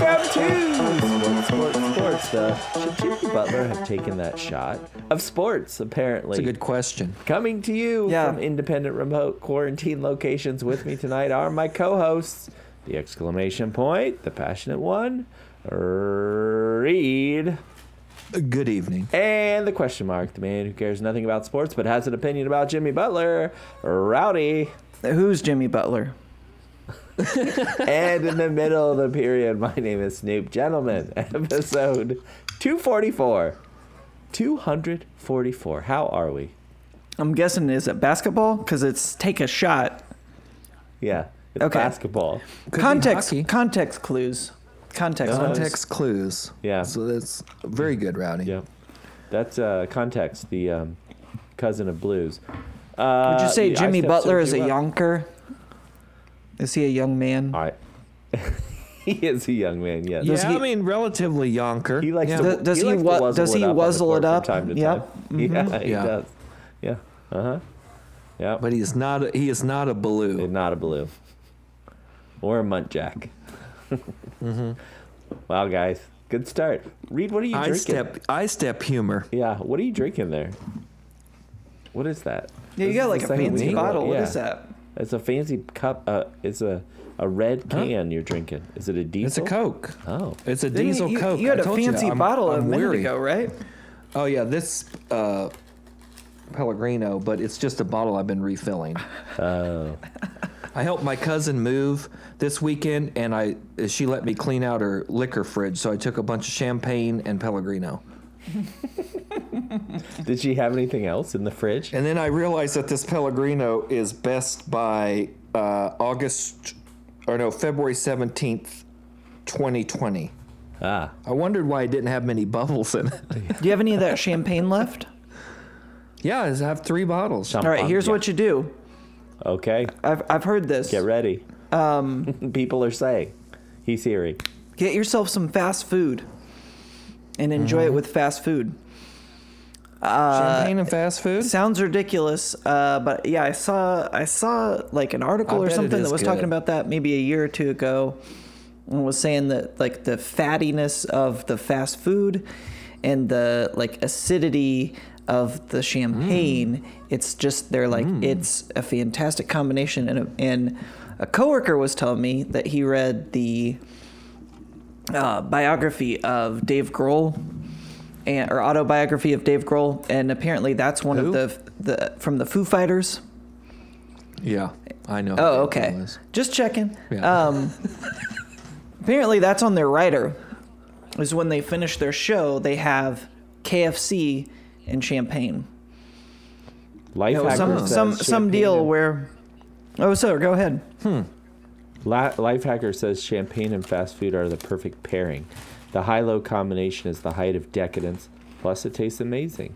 Welcome to Sports, Sports, Sports. Uh, should Jimmy Butler have taken that shot of sports? Apparently, It's a good question. Coming to you Yeah. from independent remote quarantine locations with me tonight are my co-hosts, the exclamation point, the passionate one, Reed, Good evening. and the question mark, the man who cares nothing about sports but has an opinion about Jimmy Butler, Rowdy. Who's Jimmy Butler? And in the middle of the period, my name is Snoop. Gentlemen, episode 244. 244. How are we? I'm guessing is it basketball? Because it's take a shot. Yeah. It's Okay. basketball. Could context context clues. Context. Uh, clues. Context clues. Yeah. So that's very good, Rowdy. Yeah. That's uh, context, the um, cousin of blues. Uh, Would you say the Jimmy Butler is a you up. Younker? Is he a young man? I, he is a young man, yes. Yeah, Does he- I mean, relatively yonker. He likes yeah. to. Does- does he likes wa- wuzzle does he it up wuzzle it up? Time to Yep. time. Yeah, he Yeah. does. Yeah. Uh huh. Yeah. But he is not. A, he is not a baloo. Not a blue. Or a muntjack. Mm-hmm. Wow, guys, good start. Reed, what are you I drinking? step. I step humor. Yeah, what are you drinking there? What is that? yeah, you got like a second fancy bottle. What Yeah. is that? It's a fancy cup. Uh, it's a a red can you're drinking. Is it a diesel? It's a Coke. Oh, It's a Didn't diesel you, Coke. You had I a told fancy I'm- bottle a I'm minute weary. ago, right? Oh yeah, this uh, Pellegrino, but it's just a bottle I've been refilling. oh, I helped my cousin move this weekend, and I she let me clean out her liquor fridge, so I took a bunch of champagne and Pellegrino. did she have anything else in the fridge? And then I realized that this Pellegrino is best by uh, August, or no, February 17th, 2020. Ah, I wondered why it didn't have many bubbles in it. Do you have any of that champagne left? yeah, I have three bottles. Some- All right, here's yeah. what you do. okay. I've I've heard this. Get ready. Um, people are saying he's hearing. Get yourself some fast food, and enjoy Mm-hmm. it with fast food. Champagne and fast food? Sounds ridiculous, uh, but yeah, I saw I saw like an article I or something that was good. talking about that maybe a year or two ago, and was saying that like the fattiness of the fast food and the like acidity of the champagne. Mm. It's just they're like it's a fantastic combination, and a, and a coworker was telling me that he read the uh, biography of Dave Grohl, and, or autobiography of Dave Grohl, and apparently that's one Who? of the the from the Foo Fighters. Yeah, I know. Oh, okay. Just checking. Yeah. Um, apparently that's on their writer. Is when they finish their show, they have KFC and champagne. Life You know, some says some some deal and- where. Oh, so go ahead. Hmm. La- Lifehacker says champagne and fast food are the perfect pairing. The high low combination is the height of decadence. Plus, it tastes amazing.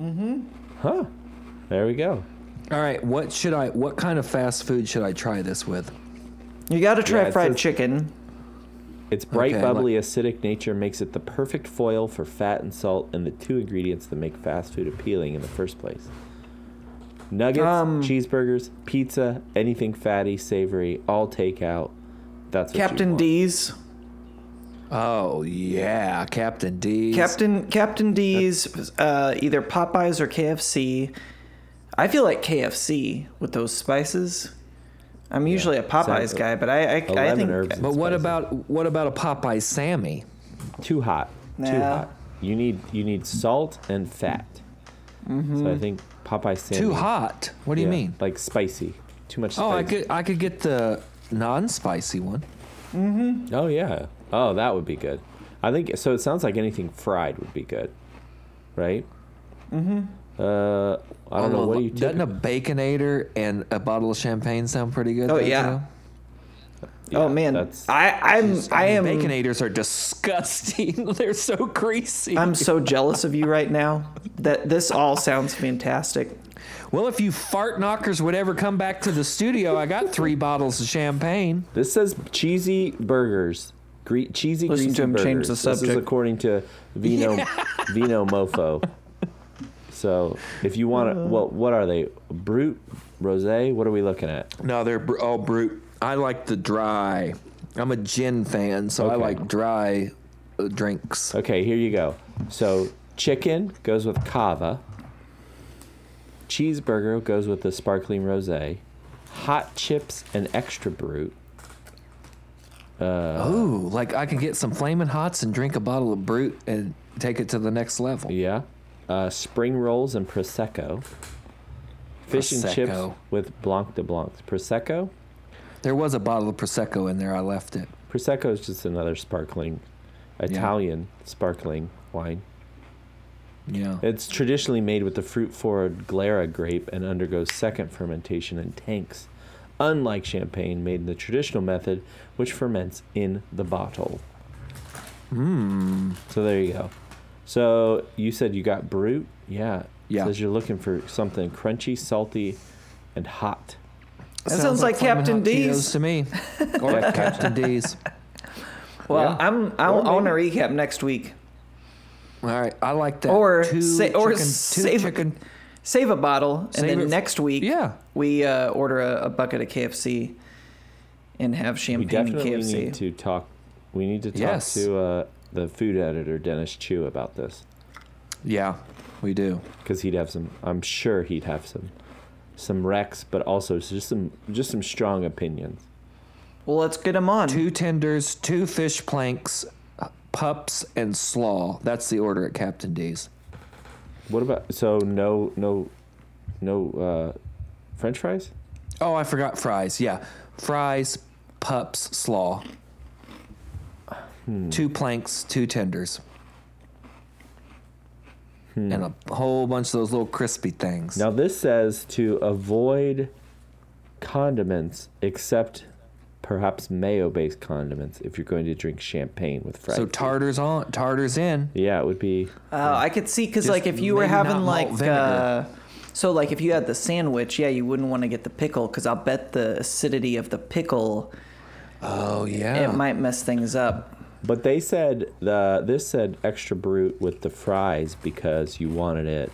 Mm-hmm. Huh. There we go. All right, what should I? What kind of fast food should I try this with? You got to try Yeah, it fried says- chicken. Its bright, Okay, bubbly, acidic nature makes it the perfect foil for fat and salt, and the two ingredients that make fast food appealing in the first place. Nuggets, Um, cheeseburgers, pizza, anything fatty, savory, all takeout. That's what you Captain want. D's. Oh yeah, Captain D's. Captain Captain D's, uh, either Popeyes or KFC. I feel like KFC with those spices. I'm usually a Popeyes Sounds- guy, but I I, I 11 think herbs. But what Spicy. about what about a Popeyes Sammy? Too hot. Too hot. You need you need salt and fat. So I think Popeye Sammy. Too hot. What do you yeah, mean? Like spicy. Too much spice. Oh, I could I could get the non-spicy one. Mm-hmm. Oh yeah. Oh, that would be good. I think so. It sounds like anything fried would be good, right? Mm-hmm. Uh, I don't know. What do you? Doesn't a baconator and a bottle of champagne sound pretty good? Oh, don't you yeah. oh man, that's I I'm I am Baconators are disgusting. They're so greasy. I'm so jealous of you right now. That this all sounds fantastic. well, if you fart knockers would ever come back to the studio, I got three bottles of champagne. This says cheesy burgers. Gre- cheesy Listen greasy to him burgers. change the subject. This is subject. according to Vino Vino Mofo. So if you want to, well, what are they? Brut, rosé. What are we looking at? No, they're br- all brut. I like the dry. I'm a gin fan, so I like dry uh, drinks. Okay, here you go. So chicken goes with cava. Cheeseburger goes with the sparkling rosé. Hot chips and extra brut. Oh, like I can get some flaming hots and drink a bottle of brut and take it to the next level. Yeah. Uh, spring rolls and prosecco. Fish and chips with blanc de blancs. Prosecco. There was a bottle of prosecco in there. I left it. Prosecco is just another sparkling, Italian sparkling wine. Yeah. It's traditionally made with the fruit forward Glera grape and undergoes second fermentation in tanks, unlike champagne made in the traditional method, which ferments in the bottle. Mmm. So there you go. So you said you got brut? Yeah. Yeah. Says you're looking for something crunchy, salty, and hot. That sounds like flaming Captain D's. to me. Or Captain D's. Well, Yeah. I'm I, Or I want to recap next week. All right, I like that. Or two sa- or chicken, two save- chicken. Save a bottle, and then it f- next week, Yeah. we uh, order a, a bucket of KFC and have We champagne and definitely KFC. need to talk. We need to talk Yes. to uh, the food editor Dennis Chu about this Yeah, we do. because he'd have some. I'm sure he'd have some, some recs, but also just some just some strong opinions. Well, let's get him on. Two tenders, two fish planks, uh, pups, and slaw. That's the order at Captain D's. What about so no no no uh, French fries? Oh, I forgot fries. Yeah, fries, pups, slaw. Hmm. Two planks, two tenders, and a whole bunch of those little crispy things. Now this says to avoid condiments except perhaps mayo-based condiments if you're going to drink champagne with fried. so tartars on, tartars in. Yeah, it would be. Uh, I could see because like if you were having like malt vinegar. uh, so like if you had the sandwich, yeah, you wouldn't want to get the pickle because I'll bet the acidity of the pickle Oh yeah. it might mess things up. But they said the this said extra brut with the fries because you wanted it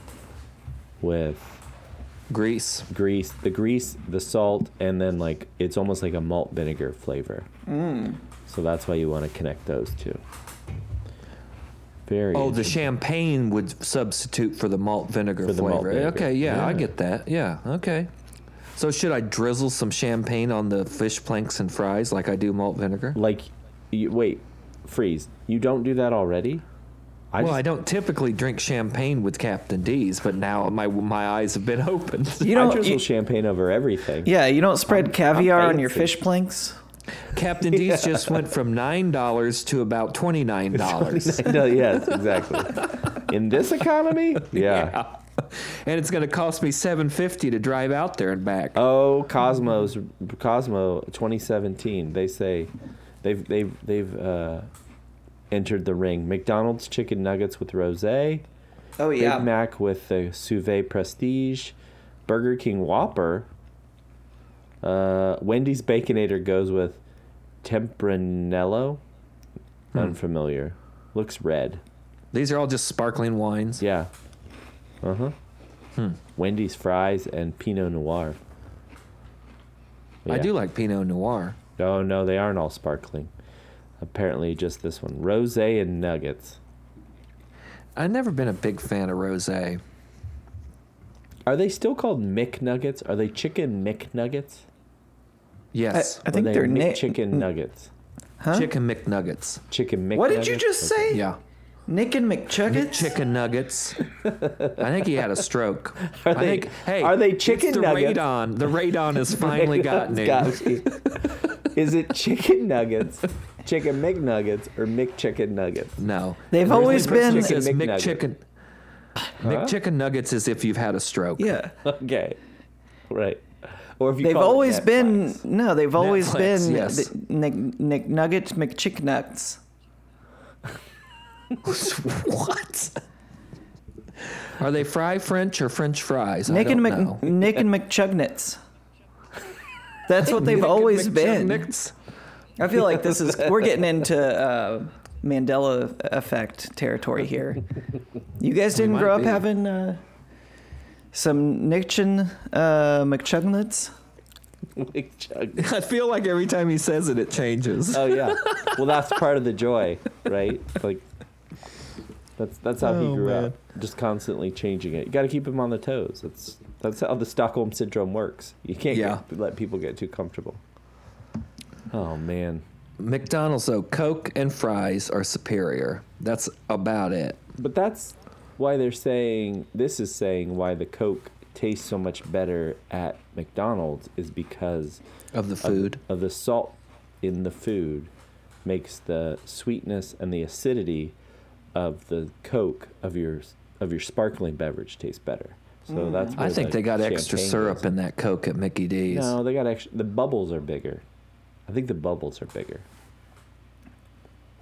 with Grease. grease, the grease, the salt, and then like it's almost like a malt vinegar flavor. Mm. So that's why you want to connect those two. Very. Oh, the champagne would substitute for the malt vinegar For the malt flavor. vinegar. Okay, yeah, I get that. Yeah, okay. So should I drizzle some champagne on the fish planks and fries like I do malt vinegar? like, you, wait, freeze. You don't do that already? I well, just- I don't typically drink champagne with Captain D's, but now my my eyes have been opened. You don't. drizzle you- champagne over everything. yeah, you don't spread I'm caviar on your fish planks. Captain D's just went from nine dollars to about twenty nine dollars, yes, exactly. In this economy, yeah. and it's going to cost me seven fifty to drive out there and back. Oh, Cosmos, Cosmo, 2017. They say they've they've they've uh, entered the ring. McDonald's chicken nuggets with rosé. Oh yeah. Big yeah. Mac with the Suve Prestige. Burger King Whopper. Uh, Wendy's Baconator goes with Tempranillo. Hmm. Unfamiliar. Looks red. These are all just sparkling wines. Yeah. Uh huh. Hmm. Wendy's fries and Pinot Noir. I do like Pinot Noir. Oh no, they aren't all sparkling. Apparently, just this one. Rose and nuggets. I've never been a big fan of rosé. Are they still called McNuggets? Are they chicken McNuggets? Yes, I Or think they they're na- chicken nuggets. Huh? chicken McNuggets. Chicken McNuggets. What did you just Okay. say? Yeah, Nick and McChuggets. chicken nuggets. I think he had a stroke. Are I they- think. Hey, are they it's chicken the nuggets? Radon. The radon has finally gotten him. Got me. Is it chicken nuggets, chicken McNuggets, or McChicken nuggets? No, They've The always been- says Chicken McNugget. McChicken. McChicken nuggets is if you've had a stroke. Yeah. Okay, right. Or if you They've call it always been Netflix. no. They've always Netflix, been yes. the Nick, Nick Nuggets McChicknuts. what? Are they fry French or French fries? Nick I and don't Mc, know. Nick and McChugnets. That's what they've Nick always been. McChicknuts? I feel like this is we're getting into uh, Mandela effect territory here. You guys didn't grow up be. having uh, some Nickchin uh, McChugnets? McChug. I feel like every time he says it, it changes. Oh yeah. Well, that's part of the joy, right? Like that's that's how he Oh, grew man. up, just constantly changing it. You got to keep him on the toes. That's that's how the Stockholm syndrome works. You can't Yeah. get, let people get too comfortable. Oh man. McDonald's though, Coke and fries are superior. That's about it. But that's why they're saying this is saying why the Coke tastes so much better at McDonald's is because Of the food. of, the salt in the food makes the sweetness and the acidity of the Coke of your of your sparkling beverage taste better. So mm. that's I think the they got extra syrup goes. in that Coke at Mickey D's. No, they got extra. The bubbles are bigger. I think the bubbles are bigger.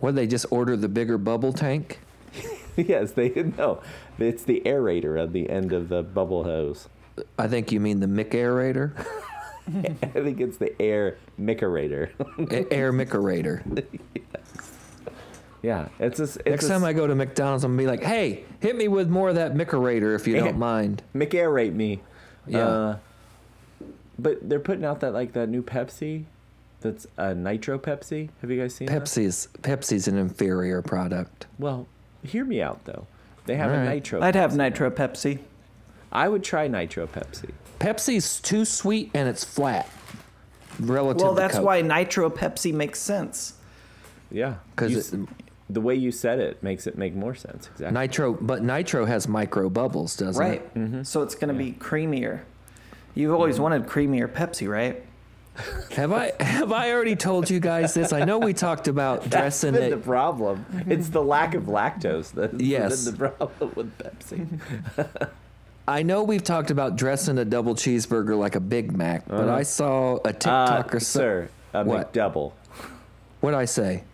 What they just order the bigger bubble tank? yes, they no. It's the aerator at the end of the bubble hose. I think you mean the Mick aerator, I think it's the air micerator. Air Mickerator. yeah, it's a. It's Next a, time I go to McDonald's, I'm gonna be like, "Hey, hit me with more of that Mickerator if you don't mind." McAerate me. Yeah. Uh, but they're putting out that like that new Pepsi, that's a nitro Pepsi. Have you guys seen that? Pepsi's Pepsi's an inferior product. Well, hear me out though. They have All a right. nitro. I'd have Pepsi. nitro Pepsi. I would try nitro Pepsi. Pepsi's too sweet and it's flat. Relative Well, to that's Coke. why nitro Pepsi makes sense. Yeah, because s- the way you said it makes it make more sense. Exactly. nitro, but nitro has micro bubbles, doesn't Right. it? Mm-hmm. So it's going to be creamier. You've always wanted creamier Pepsi, right? Have I have I already told you guys this? I know we talked about That's dressing been the problem. It's the lack of lactose that's Yes. been the problem with Pepsi. I know we've talked about dressing a double cheeseburger like a Big Mac, but I saw a Uh, TikTok or so. sir, a What? McDouble, What'd I say?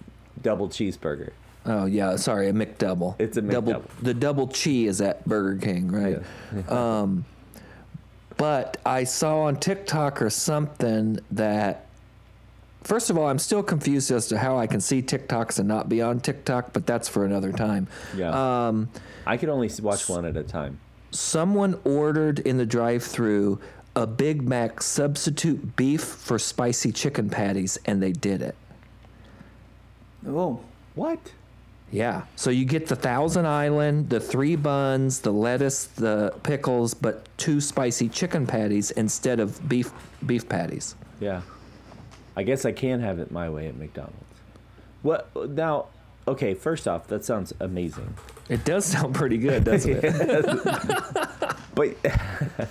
double cheeseburger. Oh yeah, sorry, a McDouble. It's a double. McDouble. The double chi is at Burger King, right? um, but I saw on TikTok or something that. First of all, I'm still confused as to how I can see TikToks and not be on TikTok, but that's for another time. Yeah. Um, I could only watch one at a time. someone ordered in the drive-through a Big Mac substitute beef for spicy chicken patties, and they did it. Oh, What? Yeah. So you get the Thousand Island, the three buns, the lettuce, the pickles, but two spicy chicken patties instead of beef beef patties. Yeah. I guess I can have it my way at McDonald's. What now? Okay, first off, that sounds amazing. It does sound pretty good, doesn't it? But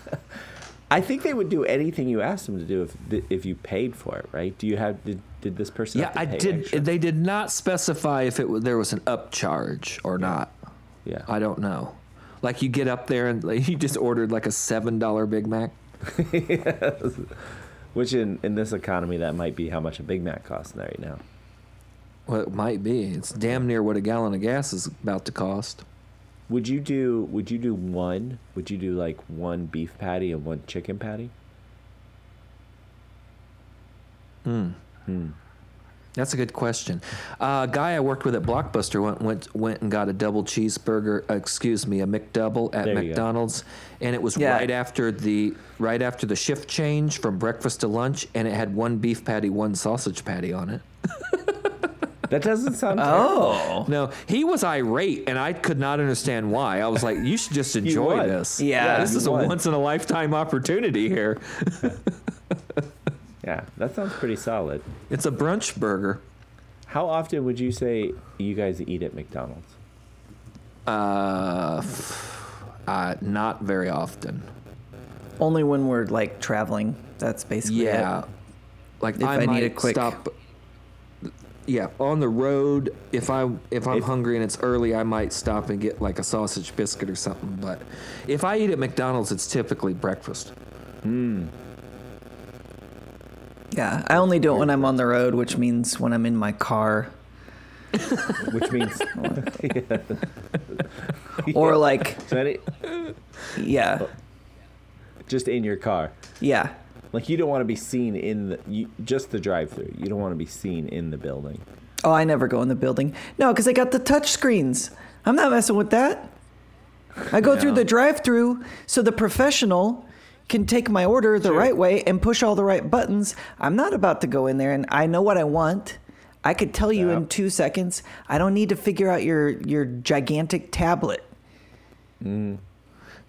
I think they would do anything you asked them to do if if you paid for it, right? Do you have did, did this person? yeah, I did. extra? They did not specify if it was, there was an upcharge or not. Yeah. I don't know. Like you get up there and like, you just ordered like a seven dollar Big Mac. Which in in this economy, that might be how much a Big Mac costs right now. Well, it might be. It's damn near what a gallon of gas is about to cost. Would you do? Would you do one? Would you do like one beef patty and one chicken patty? Hmm. That's a good question. Uh, a guy I worked with at Blockbuster went went went and got a double cheeseburger. Uh, excuse me, a McDouble at There. McDonald's, and it was Yeah. right after the right after the shift change from breakfast to lunch, and it had one beef patty, one sausage patty on it. That doesn't sound. terrible. oh, No, he was irate, and I could not understand why. I was like, "You should just enjoy this. Yeah, this you is a once in a lifetime opportunity here. Yeah, that sounds pretty solid. It's a brunch burger." How often would you say you guys eat at McDonald's? Uh, f- uh, not very often. only when we're like traveling. That's basically Yeah. it. Like If I, I need might a quick- stop. Yeah, on the road. If I if I'm If- hungry and it's early, I might stop and get like a sausage biscuit or something. But if I eat at McDonald's, it's typically breakfast. Hmm. Yeah, I only do it when I'm on the road, which means when I'm in my car Which means or like so any- yeah, just in your car. yeah. Like you don't want to be seen in the you, just the drive-through. You don't want to be seen in the building. Oh, I never go in the building. No, because they got the touch screens. I'm not messing with that. I go through the drive-through so the professional can take my order the right way and push all the right buttons. I'm not about to go in there and I know what I want. I could tell you in two seconds. I don't need to figure out your your gigantic tablet. Mm.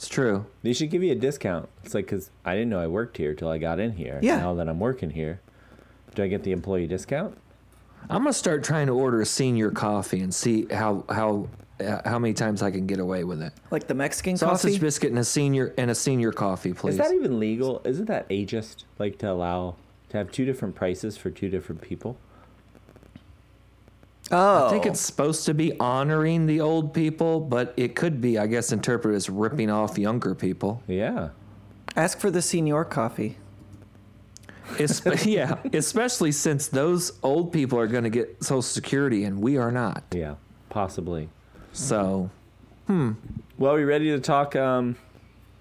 It's true. They should give you a discount. It's like because I didn't know I worked here till I got in here. Yeah. Now that I'm working here, do I get the employee discount? I'm gonna start trying to order a senior coffee and see how how uh, how many times I can get away with it. Like the Mexican Sausage coffee. biscuit and a senior and a senior coffee, please. Is that even legal? Isn't that ageist? Like to allow to have two different prices for two different people? Oh, I think it's supposed to be honoring the old people, but it could be, I guess, interpreted as ripping off younger people. Yeah. ask for the senior coffee. Espe- yeah, especially since those old people are going to get Social Security and we are not. Yeah. Possibly. So, hmm. Well, are we ready to talk um,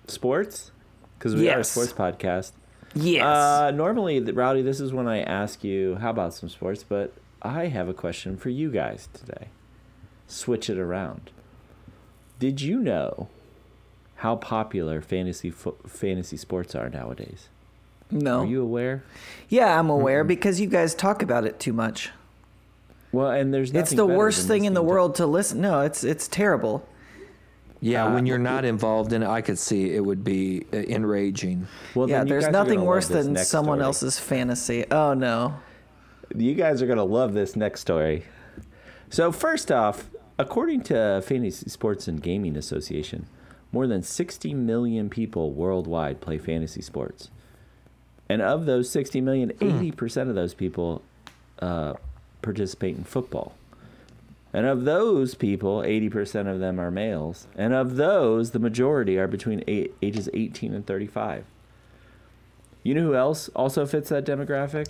sports? Because we are a sports podcast. Yes. Uh, normally, Rowdy, this is when I ask you how about some sports, but I have a question for you guys today. Switch it around. Did you know how popular fantasy fo- fantasy sports are nowadays? no. Are you aware? yeah, I'm aware because you guys talk about it too much. Well, and there's nothing It's the worst thing in the listening to- world to listen. No, it's it's terrible. yeah, Uh, when you're not involved in it, I could see it would be uh, enraging. Well, yeah, there's nothing worse than someone story. else's fantasy. Oh no. You guys are going to love this next story. So, first off, according to Fantasy Sports and Gaming Association, more than 60 million people worldwide play fantasy sports. And of those 60 million, 80% of those people uh, participate in football. And of those people, 80% of them are males. And of those, the majority are between eight, ages 18 and 35. You know who else also fits that demographic?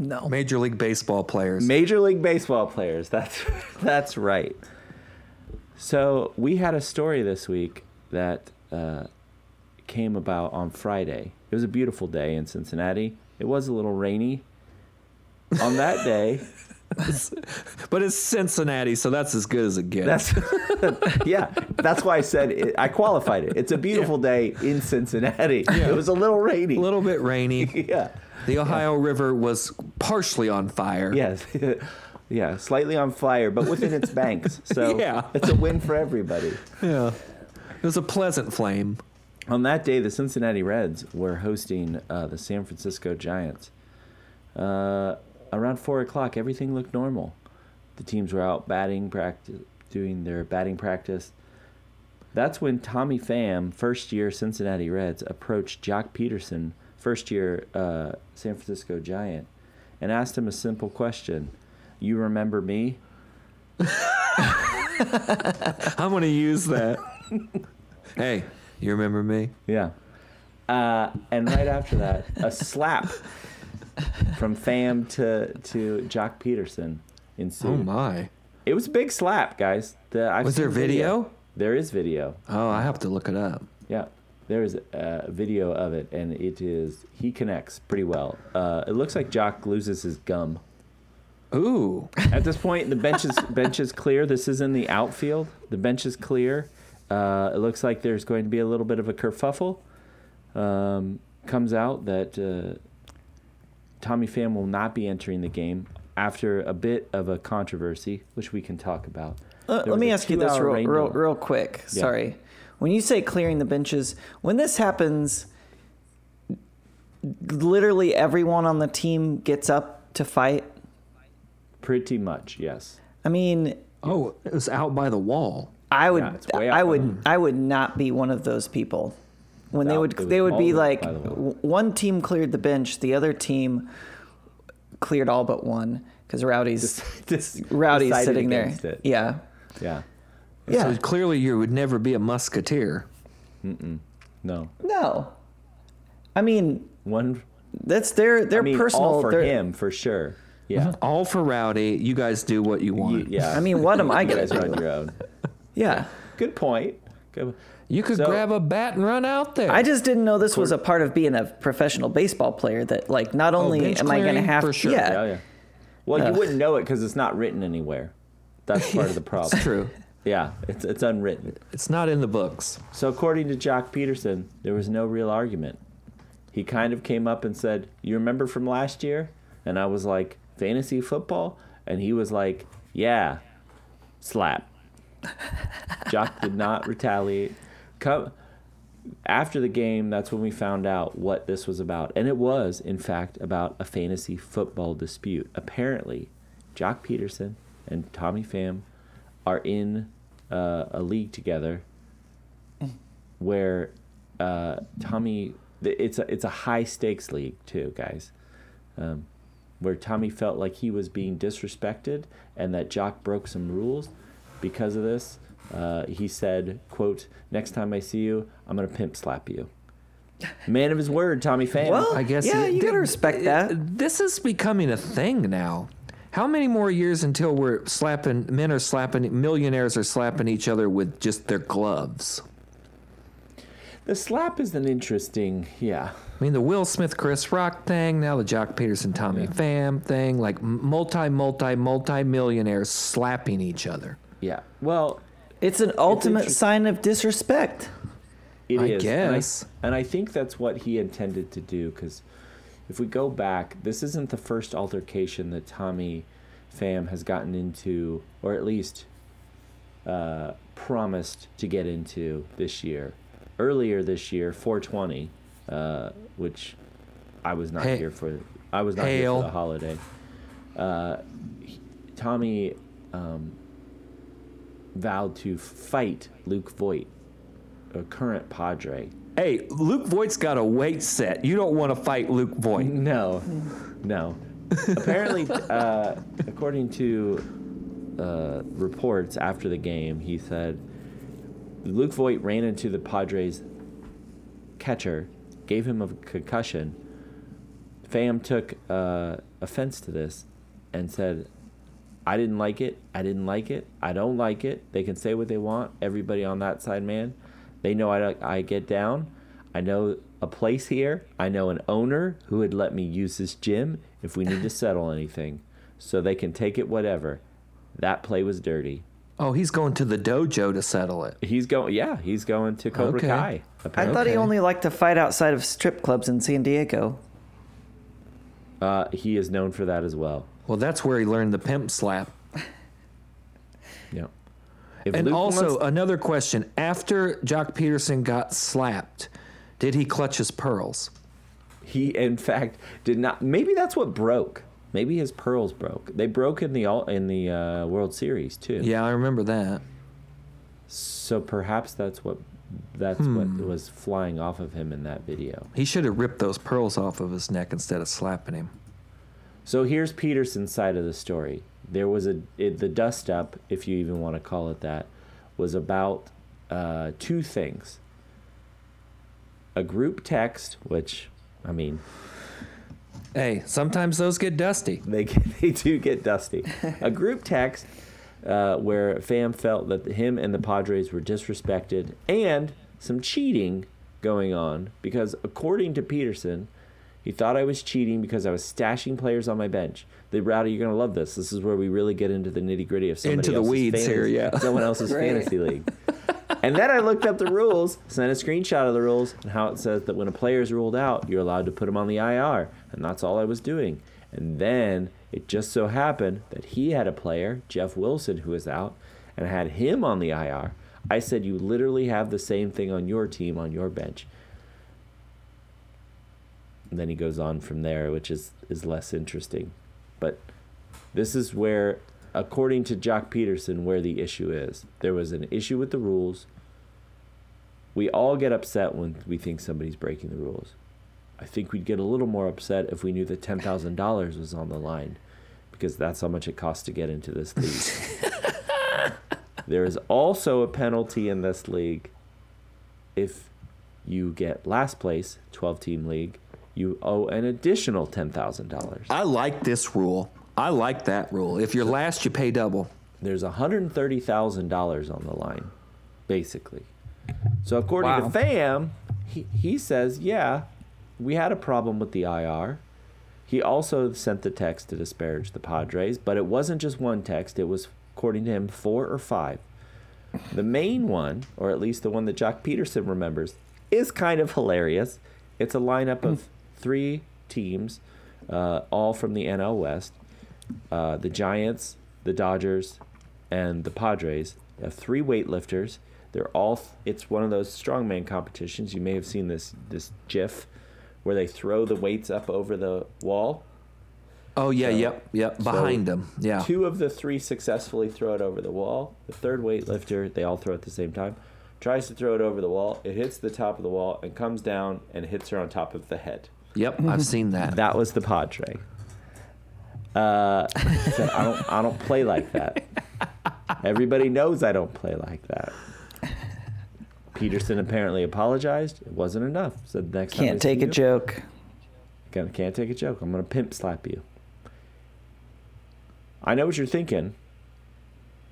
No. Major League Baseball players. Major League Baseball players. That's that's right. So we had a story this week that uh, came about on Friday. It was a beautiful day in Cincinnati. It was a little rainy. On that day, but it's Cincinnati, so that's as good as it gets. that's yeah. That's why I said it, I qualified it. It's a beautiful day in Cincinnati. It was a little rainy. a little bit rainy. yeah. The Ohio River was partially on fire. Yes. yeah. Slightly on fire, but within its banks. So Yeah. it's a win for everybody. Yeah. It was a pleasant flame. On that day, the Cincinnati Reds were hosting uh, the San Francisco Giants. Uh, around four o'clock, everything looked normal. The teams were out batting practice, doing their batting practice. That's when Tommy Pham, first year Cincinnati Reds, approached Joc Pederson, first year uh, San Francisco Giant, and asked him a simple question: "You remember me?" I'm going to use that. hey, you remember me? Yeah. Uh, and right after that, a slap from Pham to to Joc Pederson ensued. Oh, my. It was a big slap, guys. The, Was there seen video? There is video. Oh, I have to look it up. Yeah, there is a video of it, and it is he connects pretty well. Uh, it looks like Joc loses his gum. Ooh. At this point, the bench is bench is clear. This is in the outfield. The bench is clear. Uh, it looks like there's going to be a little bit of a kerfuffle. Um, comes out that uh, Tommy Pham will not be entering the game after a bit of a controversy, which we can talk about. Uh, let me ask you this real, real, real quick. Yeah. Sorry. When you say clearing the benches, when this happens, literally everyone on the team gets up to fight. Pretty much, yes. I mean, Oh, it was out by the wall. I would, Yeah, it's I out would, I would not be one of those people. When they out- would, they would be like, by the wall. w- one team cleared the bench, the other team cleared all but one because Rowdy's, Just Rowdy's sitting there. It. Yeah, Yeah. Yeah. So clearly you would never be a musketeer. No. no, I mean One. that's their their I mean, personal. all for their- him for sure. Yeah. Uh-huh. All for Rowdy. You guys do what you You- want. yeah. I mean, what am I gonna guys are on do? your own. Yeah. Good point. Good. You could So- grab a bat and run out there. I just didn't know this was a part of being a professional baseball player. That like not oh, only bench am I going to clearing? have For sure. yeah, Yeah, yeah. Well, you wouldn't know it because it's not written anywhere. That's part of the problem. It's true. Yeah, it's it's unwritten. It's not in the books. So according to Joc Pederson, there was no real argument. He kind of came up and said, "You remember from last year?" And I was like, "Fantasy football?" And he was like, "Yeah." Slap. Joc did not retaliate. Come after the game, that's when we found out what this was about. And it was, in fact, about a fantasy football dispute. Apparently, Joc Pederson and Tommy Pham are in uh, a league together where uh, Tommy, it's a, it's a high stakes league, too, guys. Um, where Tommy felt like he was being disrespected and that Joc broke some rules because of this. Uh, he said, "quote Next time I see you, I'm gonna pimp slap you." Man of his word, Tommy Pham. Well, I guess yeah, it- you gotta respect it- that. This is becoming a thing now. How many more years until we're slapping men are slapping millionaires are slapping each other with just their gloves? the slap is an interesting, yeah. I mean, the Will Smith, Chris Rock thing, now the Joc Pederson, Tommy Pham thing, like multi, multi, multi millionaires slapping each other. Yeah. Well, It's an ultimate interest- sign of disrespect. it I is, guess. And I, and I think that's what he intended to do because if we go back, this isn't the first altercation that Tommy Pham has gotten into, or at least uh, promised to get into this year. Earlier this year, 420, uh, which I was not Hey- here for. I was not here for the holiday. Uh, he- Tommy um, vowed to fight Luke Voit, a current Padre. Hey, Luke Voit's got a weight set. You don't want to fight Luke Voit. No, no. Apparently, uh, according to uh, reports after the game, he said Luke Voit ran into the Padres catcher, gave him a concussion. Pham took uh, offense to this and said, I didn't like it. I didn't like it. I don't like it. They can say what they want. Everybody on that side, man. They know I, I get down. I know a place here. I know an owner who would let me use this gym if we need to settle anything. So they can take it whatever. That play was dirty. Oh, he's going to the dojo to settle it. He's going, yeah, he's going to Cobra Okay. Kai. I thought he only liked to fight outside of strip clubs in San Diego. Uh, he is known for that as well. Well, that's where he learned the pimp slap. If And Luke also, wants- another question. After Joc Pederson got slapped, did he clutch his pearls? he in fact did not. Maybe that's what broke. Maybe his pearls broke. They broke in the all in the uh, World Series too. Yeah, I remember that. So perhaps that's what that's Hmm. what was flying off of him in that video. He should have ripped those pearls off of his neck instead of slapping him. So here's Pederson's side of the story. There was a it, the dust up, if you even want to call it that, was about uh, two things. A group text, which I mean, Hey, sometimes those get dusty. they get, they do get dusty. A group text uh, where Pham felt that him and the Padres were disrespected and some cheating going on because according to Pederson, he thought I was cheating because I was stashing players on my bench. The Rowdy, you're gonna love this. This is where we really get into the nitty gritty of somebody Into the else's weeds fantasy, here, yeah. someone else's Right. fantasy league. And then I looked up the rules, sent a screenshot of the rules, and how it says that when a player is ruled out, you're allowed to put him on the IR. And that's all I was doing. And then it just so happened that he had a player, Jeff Wilson, who was out, and I had him on the IR. I said, You literally have the same thing on your team, on your bench. And then he goes on from there, which is, is less interesting. But this is where, according to Joc Pederson, where the issue is. There was an issue with the rules. We all get upset when we think somebody's breaking the rules. I think we'd get a little more upset if we knew that ten thousand dollars was on the line, because that's how much it costs to get into this league. there is also a penalty in this league. If you get last place, twelve team league, you owe an additional ten thousand dollars. I like this rule. I like that rule. If you're last, you pay double. there's $130,000 on the line, basically. So according Wow. to Pham, he, he says, yeah, we had a problem with the IR. He also sent the text to disparage the Padres, but it wasn't just one text. It was, according to him, four or five. The main one, or at least the one that Joc Pederson remembers, is kind of hilarious. It's a lineup of three teams, uh, all from the NL West. Uh, the Giants, the Dodgers, and the Padres. They have three weightlifters. They're all. It's one of those strongman competitions. You may have seen this this GIF where they throw the weights up over the wall. Oh yeah, So- yep, yep. so Behind them. Yeah. Two of the three successfully throw it over the wall. The third weightlifter, they all throw at the same time, tries to throw it over the wall. It hits the top of the wall and comes down and hits her on top of the head. Yep, I've seen that. That was the Padre. Uh, so I don't. I don't play like that. Everybody knows I don't play like that. Pederson apparently apologized. It wasn't enough. Said next time Can't see take a you, joke. Gonna, can't take a joke. I'm gonna pimp slap you. I know what you're thinking.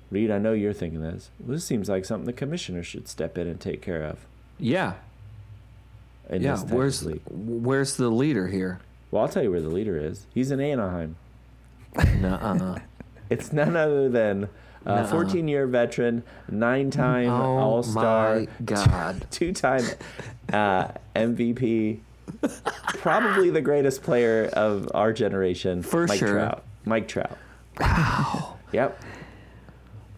Reed, I know you're thinking this. Well, this seems like something the commissioner should step in and take care of. Yeah, In yeah. Where's where's the leader here? Well, I'll tell you where the leader is. He's in Anaheim. Nuh-uh. It's none other than a Nuh-uh. 14 year veteran, nine time oh All Star, God. two time uh, MVP, probably the greatest player of our generation. For Mike sure. Trout. Mike Trout. Wow. Yep.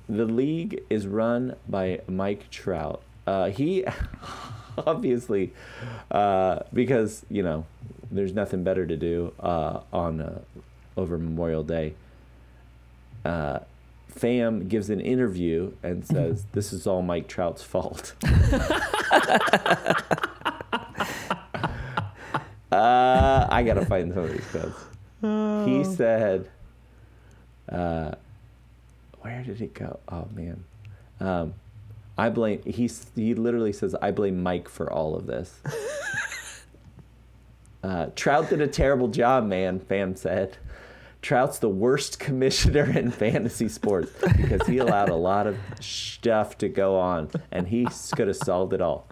The league is run by Mike Trout. Uh, he obviously, uh, because you know, there's nothing better to do uh, on uh, over Memorial Day. Uh, Pham gives an interview and says, "This is all Mike Trout's fault." uh, I gotta find some of these quotes. He said, uh, "Where did it go? Oh man." Um, I blame. He he literally says, "I blame Mike for all of this." uh, Trout did a terrible job, man. Pham said. Trout's the worst commissioner in fantasy sports because he allowed a lot of stuff to go on, and he could have solved it all.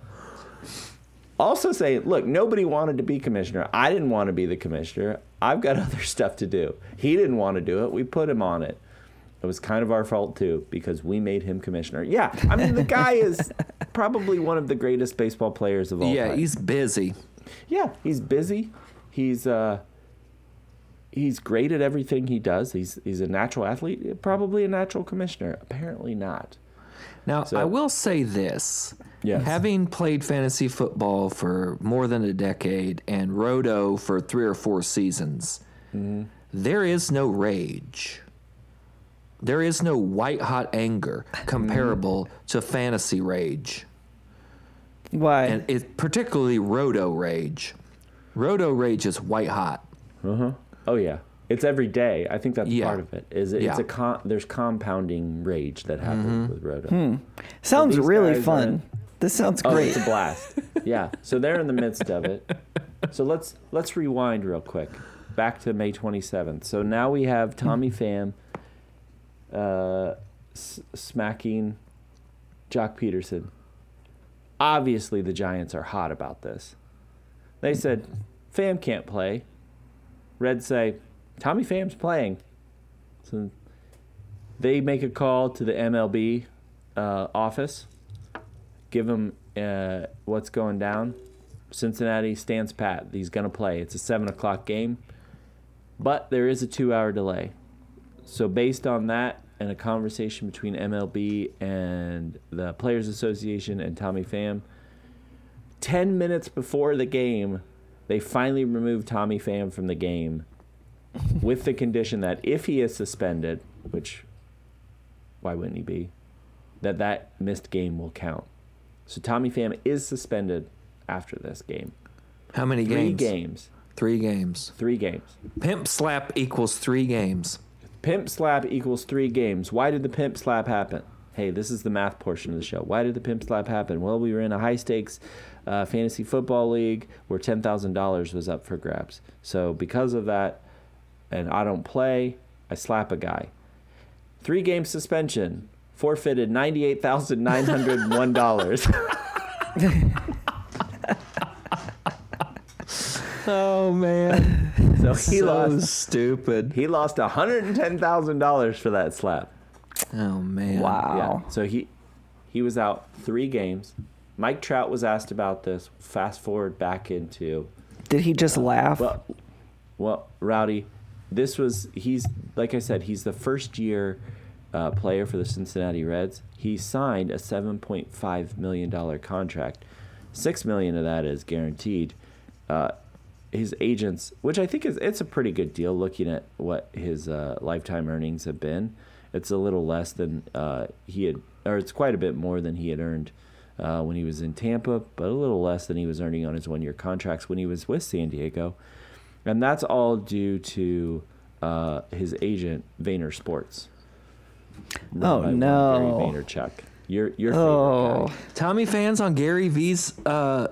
Also say, look, nobody wanted to be commissioner. I didn't want to be the commissioner. I've got other stuff to do. He didn't want to do it. We put him on it. It was kind of our fault too because we made him commissioner. Yeah, I mean the guy is probably one of the greatest baseball players of all yeah, time. Yeah, he's busy. Yeah, he's busy. He's uh he's great at everything he does. He's he's a natural athlete, probably a natural commissioner. Apparently not. Now, So- I will say this. Yes. Having played fantasy football for more than a decade and Roto for three or four seasons, Mm-hmm. there is no rage. There is no white hot anger comparable Mm-hmm. to fantasy rage. Why? And it particularly Roto rage. Roto rage is white hot. Uh huh. Oh yeah. It's every day. I think that's Yeah. part of it. Is it, it's Yeah. Mm-hmm. a con- there's compounding rage that happens with Roto. Hmm. Sounds these really fun. This sounds great. Oh, great. it's a blast. yeah. So they're in the midst of it. So let's let's rewind real quick. Back to May 27th. So now we have Tommy Pham uh, s- smacking Joc Pederson. Obviously, the Giants are hot about this. They said, Pham can't play. Reds say, Tommy Pham's playing. So they make a call to the MLB uh, office give them uh, what's going down. Cincinnati stands pat. He's going to play. It's a 7 o'clock game, but there is a two hour delay. So, based on that and a conversation between MLB and the Players Association and Tommy Pham, 10 minutes before the game, they finally removed Tommy Pham from the game with the condition that if he is suspended, which why wouldn't he be, that that missed game will count. So Tommy Pham is suspended after this game. How many Three games? games. Three games. Three games. Pimp slap equals three games. Pimp slap equals three games. Why did the pimp slap happen? Hey, this is the math portion of the show. Why did the pimp slap happen? Well, we were in a high stakes uh, fantasy football league where ten thousand dollars was up for grabs. So because of that, and I don't play, I slap a guy. Three game suspension, forfeited ninety eight thousand nine hundred one dollars. Oh man, so he so lost. stupid. He lost hundred and ten thousand dollars for that slap. Oh man. wow. Yeah. So he He was out three games. Mike Trout was asked about this. Fast forward back into Did he just laugh? well, well, Rowdy, this was he's like I said, he's the first year uh, player for the Cincinnati Reds. He signed a seven point five million dollar contract. Six million of that is guaranteed. Uh, his agents, which I think is it's a pretty good deal, looking at what his uh, lifetime earnings have been. It's a little less than uh, he had, or it's quite a bit more than he had earned uh, when he was in Tampa, but a little less than he was earning on his one year contracts when he was with San Diego. And that's all due to uh, his agent, Vayner Sports. Oh, no. Gary Vaynerchuk. Your, your favorite oh, guy. Tommy Pham's on Gary V's uh, uh,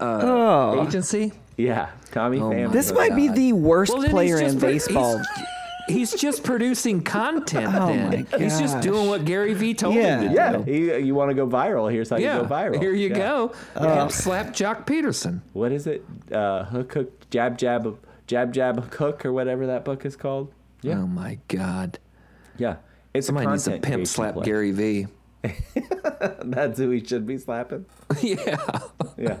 oh. agency. Yeah, Tommy Oh Pham. This might be the worst Well, player in pro- baseball. He's, he's just producing content. Oh then my he's just doing what Gary V told Yeah. him to Yeah, do. he, you want to go viral? Here's how Yeah, you go viral. here you Yeah. go. Pimp slap Joc Pederson. What is it? Uh, hook, hook, jab, jab, jab, jab, hook, or whatever that book is called. Yeah, Oh my God! yeah. It's Somebody a needs to pimp slap play. Gary V. That's who he should be slapping. yeah. Yeah.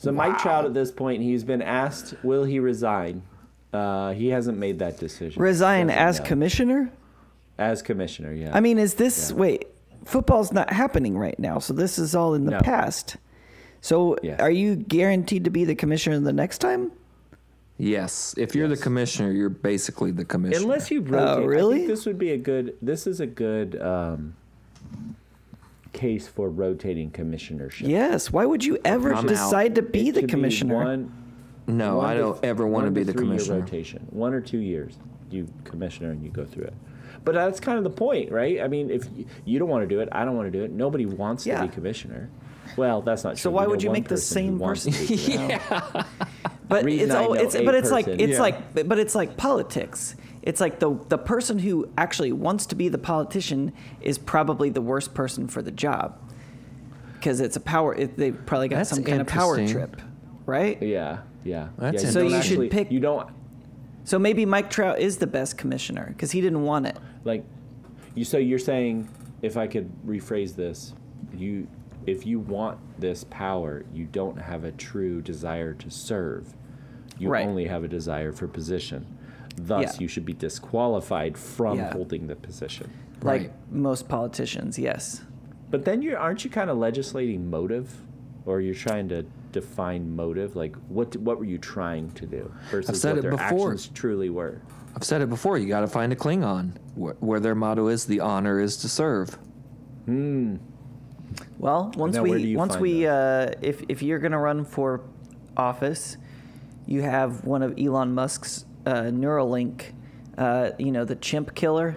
So Mike Trout at this point, he's been asked, will he resign? Uh, he hasn't made that decision. Resign as know. commissioner? as commissioner. Yeah. I mean, is this Yeah. wait? Football's not happening right now, so this is all in the No. past. So, Yeah. are you guaranteed to be the commissioner the next time? Yes. If you're Yes. the commissioner, you're basically the commissioner. unless you rotate. I really? think this would be a good. This is a good um, case for rotating commissionership. Yes. Why would you ever I'm out. decide to be It the should commissioner? one, no, one I don't th- ever want to be the commissioner. Rotation, one or two years, you commissioner and you go through it. But that's kind of the point, right? I mean, if you, you don't want to do it, I don't want to do it. Nobody wants Yeah. to be commissioner. Well, that's not true. So why would you make the same wants person? yeah. But Reason it's all it's but it's like it's Yeah. like but it's like politics. It's like the the person who actually wants to be the politician is probably the worst person for the job because it's a power. It, they probably got That's some kind of power trip, right? Yeah, yeah. That's yeah, So don't you should pick- You don't So maybe Mike Trout is the best commissioner because he didn't want it. like you. So you're saying, if I could rephrase this, you, if you want this power, you don't have a true desire to serve. You Right. only have a desire for position. Thus, Yeah. you should be disqualified from Yeah. holding the position. Like Right. most politicians, yes. But then you aren't you kind of legislating motive, or you're trying to define motive? Like what what were you trying to do versus said what it their before. actions truly were? I've said it before. You got to find a Klingon where, where their motto is "the honor is to serve." Hmm. Well, once Now, we once we uh, if if you're gonna run for office, you have one of Elon Musk's Neuralink, uh, you know, the chimp killer,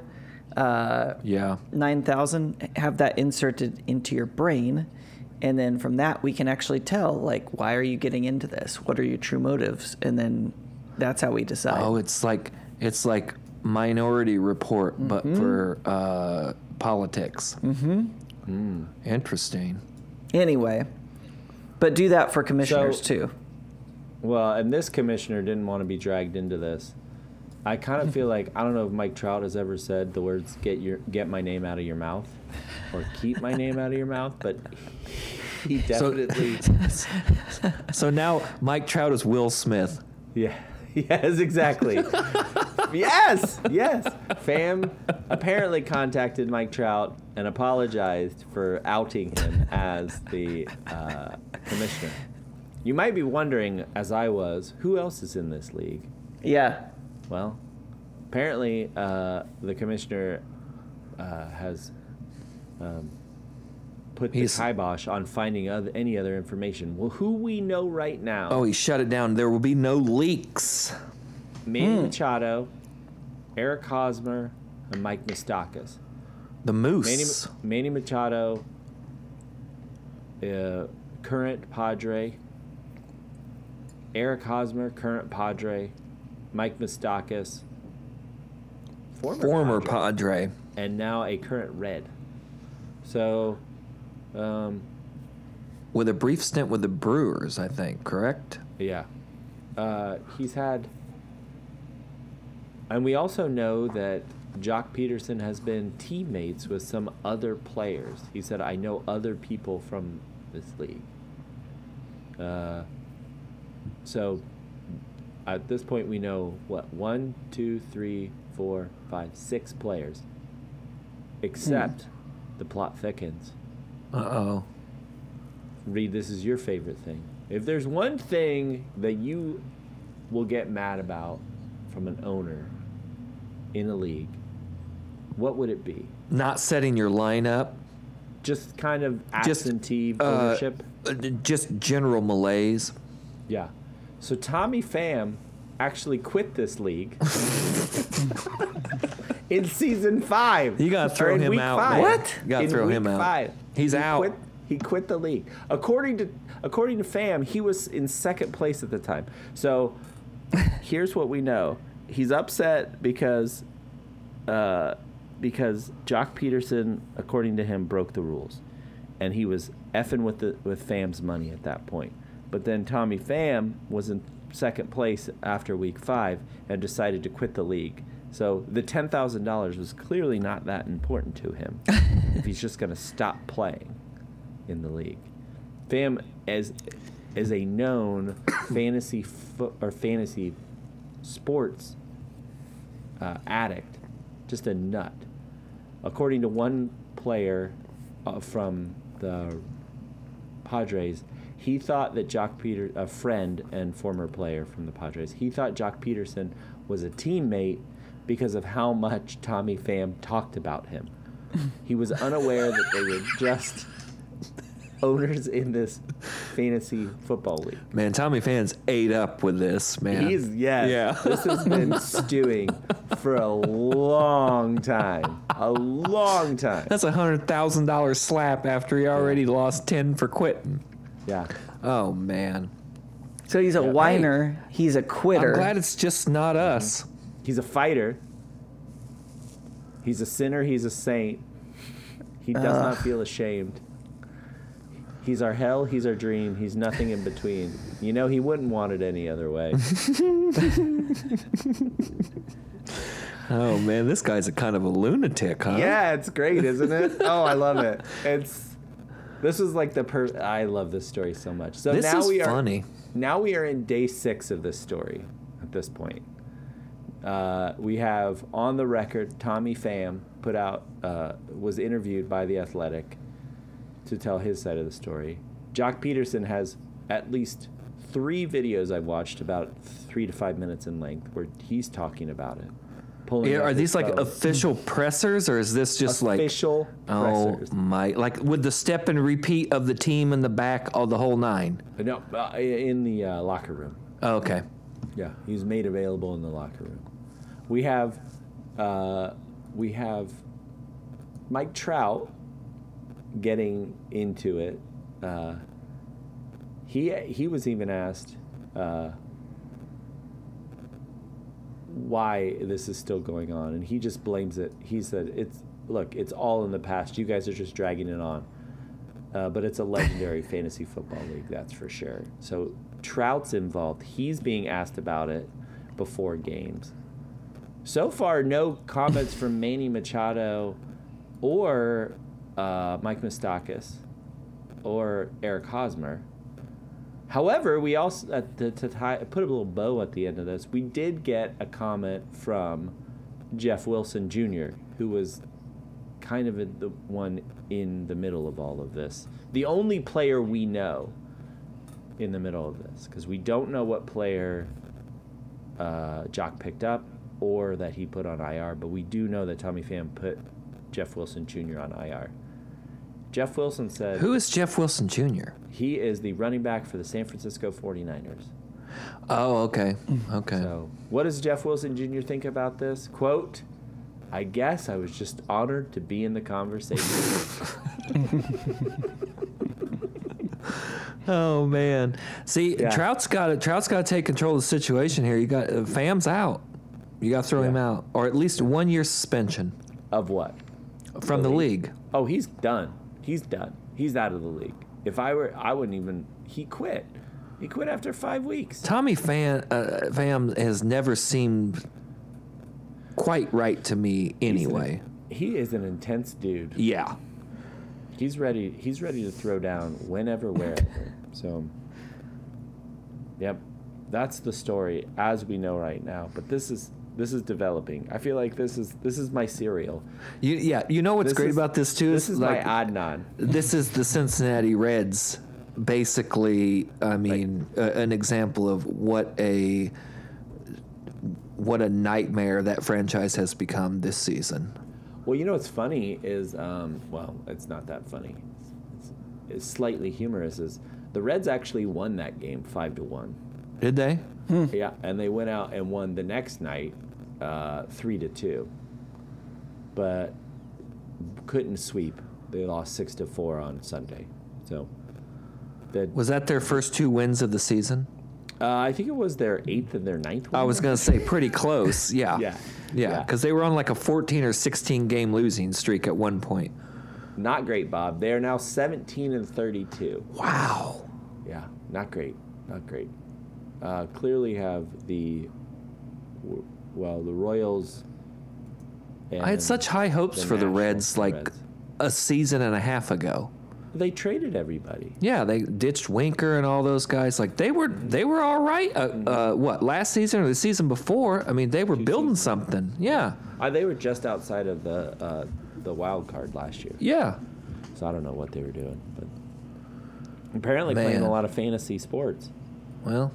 uh, Yeah. nine thousand. Have that inserted into your brain, and then from that we can actually tell like why are you getting into this? What are your true motives? And then that's how we decide. Oh, it's like it's like Minority Report, but Mm-hmm. for uh, politics. Mm-hmm. Interesting. Anyway, but do that for commissioners So- too. Well, and this commissioner didn't want to be dragged into this. I kind of feel like I don't know if Mike Trout has ever said the words "get your get my name out of your mouth" or "keep my name out of your mouth," but he So- definitely, So now Mike Trout is Will Smith. yeah, yes, exactly, yes, yes. Pham apparently contacted Mike Trout and apologized for outing him as the uh, commissioner. You might be wondering, as I was, who else is in this league? Yeah. Well, apparently uh, the commissioner uh, has um, put He's- the kibosh on finding other, any other information. Well, who we know right now, Oh, he shut it down. There will be no leaks. Manny Machado, Eric Hosmer, and Mike Moustakas. The Manny, Moose. Manny Machado, uh, current Padre. Eric Hosmer, current Padre. Mike Moustakas, former, Former Padre. Padre. and now a current red. So, um, With a brief stint with the Brewers, I think, correct? yeah, uh, he's had, and we also know that Joc Pederson has been teammates with some other players. He said, I know other people from this league. Uh, so at this point, we know what? One, two, three, four, five, six players. Except the plot thickens. Uh oh. Reed, this is your favorite thing. If there's one thing that you will get mad about from an owner in a league, what would it be? Not setting your lineup. Just kind of Just, absentee uh, ownership? uh, Just general malaise. Yeah. So Tommy Pham actually quit this league in season five. You gotta throw in him week out, Five. What? You gotta In throw him out. Five. He's he out. Quit, he quit the league. According to according to Pham, he was in second place at the time. So here's what we know: he's upset because uh, because Joc Pederson, according to him, broke the rules, and he was effing with the with Pham's money at that point. But then Tommy Pham was in second place after week five and decided to quit the league. So the ten thousand dollars was clearly not that important to him if he's just going to stop playing in the league. Pham as as a known fantasy fo- or fantasy sports uh, addict, just a nut. According to one player uh, from the Padres, he thought that Joc Peter, a friend and former player from the Padres, he thought Joc Pederson was a teammate because of how much Tommy Pham talked about him. He was unaware that they were just owners in this fantasy football league. Man, Tommy Pham's ate up with this, man. He's yes. Yeah. This has been stewing for a long time. A long time. That's a hundred thousand dollar slap after he already lost ten for quitting. Yeah. Oh man. So he's a Yeah. whiner. He's a quitter. I'm glad it's just not mm-hmm. us. He's a fighter. He's a sinner. He's a saint. He does not feel ashamed. He's our hell. He's our dream. He's nothing in between. You know, he wouldn't want it any other way. Oh man, this guy's a kind of a lunatic, huh? Yeah, it's great, isn't it? Oh, I love it. It's this was like the per. I love this story so much. So This now is we are funny. now we are in day six of this story. At this point, uh, we have on the record Tommy Pham put out uh, was interviewed by the Athletic to tell his side of the story. Joc Pederson has at least three videos I've watched about three to five minutes in length where he's talking about it. Pulling Yeah, are these like phone. official pressers, or is this just like official oh pressers? my? Like with the step and repeat of the team in the back, of the whole nine. No, uh, in the uh, locker room. Oh, okay. Yeah, he's made available in the locker room. We have, uh, we have Mike Trout getting into it. Uh, he he was even asked uh, why this is still going on, and he just blames it. He said, "It's look, it's all in the past. You guys are just dragging it on." Uh, but it's a legendary fantasy football league, that's for sure. So Trout's involved. He's being asked about it before games. So far, no comments from Manny Machado or uh, Mike Moustakas or Eric Hosmer. However, we also uh, to, to tie, put a little bow at the end of this, we did get a comment from Jeff Wilson Jr., who was kind of the one in the middle of all of this. The only player we know in the middle of this, because we don't know what player uh, Joc picked up or that he put on IR, but we do know that Tommy Pham put Jeff Wilson Jr. on IR. Jeff Wilson said Who is Jeff Wilson Jr.? he is the running back for the San Francisco 49ers. Oh, okay, okay. So, what does Jeff Wilson Jr. think about this? Quote, I guess I was just honored to be in the conversation. Oh man. See, Yeah. Trout's got to Trout's got to take control of the situation here. You got uh, Pham's out. You got to throw him out, or at least one year suspension of what? from the league. Oh, he's done. He's done. He's out of the league. If I were, I wouldn't even. He quit. He quit after five weeks. Tommy Fan uh, Pham has never seemed quite right to me anyway. He is an intense dude. Yeah. He's ready. He's ready to throw down whenever, wherever. So, yep, that's the story as we know right now. But this is this is developing. I feel like this is this is my cereal. You, yeah, you know what's This great is- about this too This is like my Adnan. this is the Cincinnati Reds basically I mean a, an example of what a what a nightmare that franchise has become this season. Well, you know what's funny is, um, well, it's not that funny. It's, it's slightly humorous. Is the Reds actually won that game five to one? Did they? Yeah, and they went out and won the next night uh, three to two, but couldn't sweep. They lost six to four on Sunday. So, that Was that their first two wins of the season? uh, I think it was their eighth and their ninth. Win. I was going to say pretty close. Yeah. Yeah. Yeah, Yeah. because they were on like a 14 or 16 game losing streak at one point. not great, Bob. They are now seventeen and thirty-two. Wow. Yeah, not great. Not great. Uh, clearly have the well the Royals. I had such high hopes the for the Reds like Reds. a season and a half ago. They traded everybody. Yeah, they ditched Winker and all those guys. Like they were, they were all right. Uh, uh, what last season or the season before? I mean, they were building something. Yeah, Uh, they were just outside of the uh, the wild card last year, yeah. so I don't know what they were doing, but apparently playing a lot of fantasy sports. Well,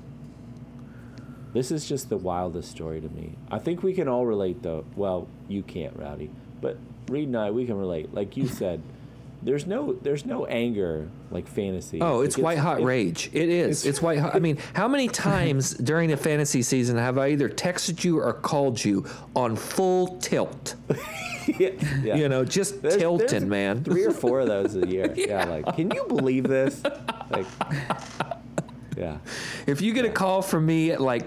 This is just the wildest story to me. I think we can all relate, though. Well, you can't, Rowdy, but Reed and I, we can relate. Like you said, there's no there's no anger like fantasy. oh, it's Like, white hot it- rage. It is. it's- It's, white hot. I mean, how many times during the fantasy season have I either texted you or called you on full tilt? yeah, yeah. You know, just There's- tilting, there's man. Three or four of those a year. yeah. like can you believe this? Like, yeah, If you get a call from me at like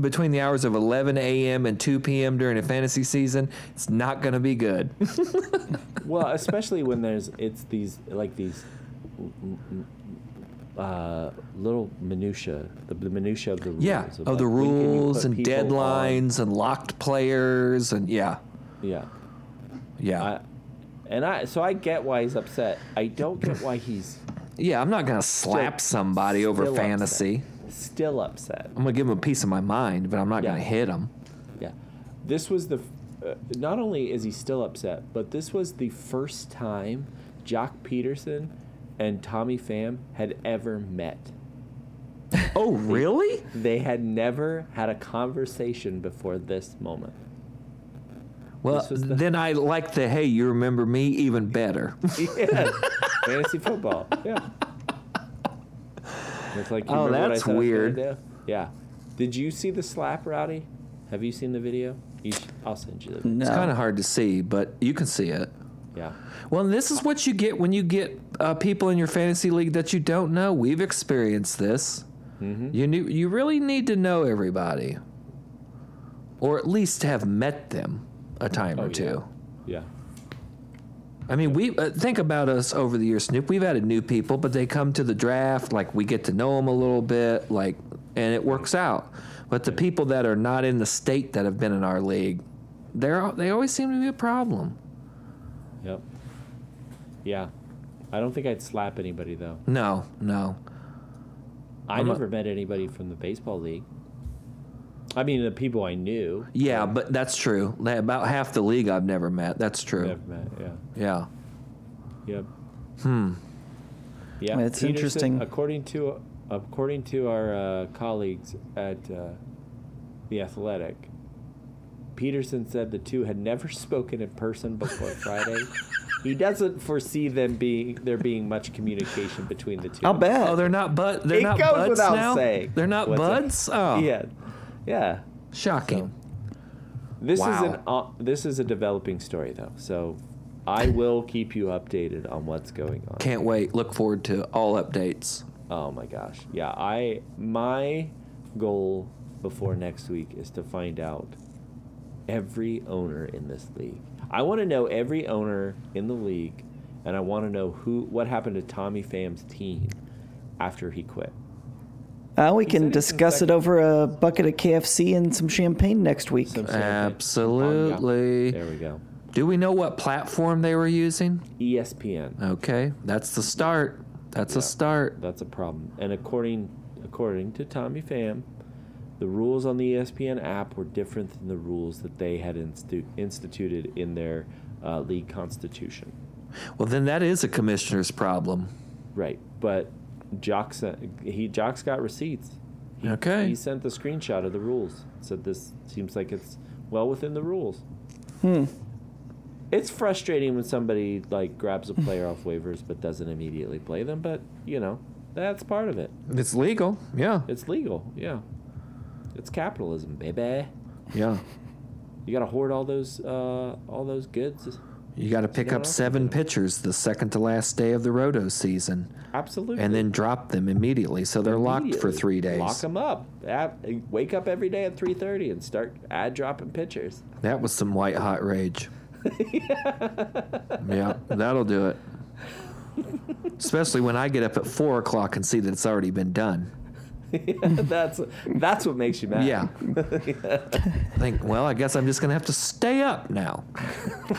between the hours of 11 a.m. and 2 p.m. during a fantasy season, it's not going to be good. well, especially when there's it's these like these uh, little minutia, the, the minutia of the rules. yeah, of, the like, when rules and people on- deadlines and locked players and yeah, Yeah, yeah, I, and I so I get why he's upset. I don't get why he's yeah. I'm not going to slap somebody over fantasy. upset. Still upset. I'm to give him a piece of my mind, but I'm not gonna hit him. Yeah, this was the. Uh, not only is he still upset, but this was the first time Joc Pederson and Tommy Pham had ever met. Oh, really? They had never had a conversation before this moment. Well, the- then I like the hey, you remember me even better. Yeah, fantasy football. Yeah. It's like, Oh, remember what I that's said I was gonna weird. Yeah. Did you see the slap, Rowdy? Have you seen the video? You sh- I'll send you the. No. It's kind of hard to see, but you can see it. Yeah. Well, this is what you get when you get uh, people in your fantasy league that you don't know. We've experienced this. Mm-hmm. You knew, you really need to know everybody, or at least have met them a time Oh, or yeah. two. Yeah. I mean, we uh, think about us over the years, Snoop. We've added new people, but they come to the draft, like we get to know them a little bit, like, and it works out. But the people that are not in the state that have been in our league, they're they always seem to be a problem. Yep. Yeah. I don't think I'd slap anybody though. No, no. I I'm a- never met anybody from the baseball league. I mean, the people I knew. Yeah, but that's true. About half the league I've never met. That's true. Never met. Yeah. Yeah. Yep. Hmm. Yeah, It's Pederson, interesting. According to according to our uh, colleagues at uh, the Athletic, Pederson said the two had never spoken in person before Friday. he doesn't foresee them being there being much communication between the 2 I'll bet. Oh, they're not bud. They're It not goes buds without now. saying. They're not What's that? buds. Oh, Yeah, yeah. shocking. This is an uh, this is a developing story though, so I will keep you updated on what's going on. Can't wait. Look forward to all updates. Oh my gosh. Yeah, I my goal before next week is to find out every owner in this league. I want to know every owner in the league and I want to know who what happened to Tommy Pham's team after he quit. Uh, we can discuss it over a bucket of KFC and some champagne next week. Some champagne. Absolutely. There we go. Do we know what platform they were using? ESPN. Okay, that's the start. That's Yeah. a start. That's a problem. And according according to Tommy Pham, the rules on the ESPN app were different than the rules that they had instu- instituted in their uh, league constitution. Well, then that is a commissioner's problem. Right. But Joc sent, he Joc's got receipts. He, Okay. He sent the screenshot of the rules. Said this seems like it's well within the rules. Hmm. It's frustrating when somebody like grabs a player off waivers but doesn't immediately play them. But you know that's part of it. It's legal. Yeah. It's legal. Yeah. It's capitalism, baby. Yeah. You got to hoard all those uh, all those goods. You got to pick up seven pitchers the second to last day of the roto season Absolutely. and then drop them immediately so they're locked for three days. Lock them up. Wake up every day at 3:30 and start ad dropping pitchers. That was some white hot rage. yeah, that'll do it. Especially when I get up at four o'clock and see that it's already been done. that's that's what makes you mad. Yeah. I think, well, I guess I'm just gonna have to stay up now. I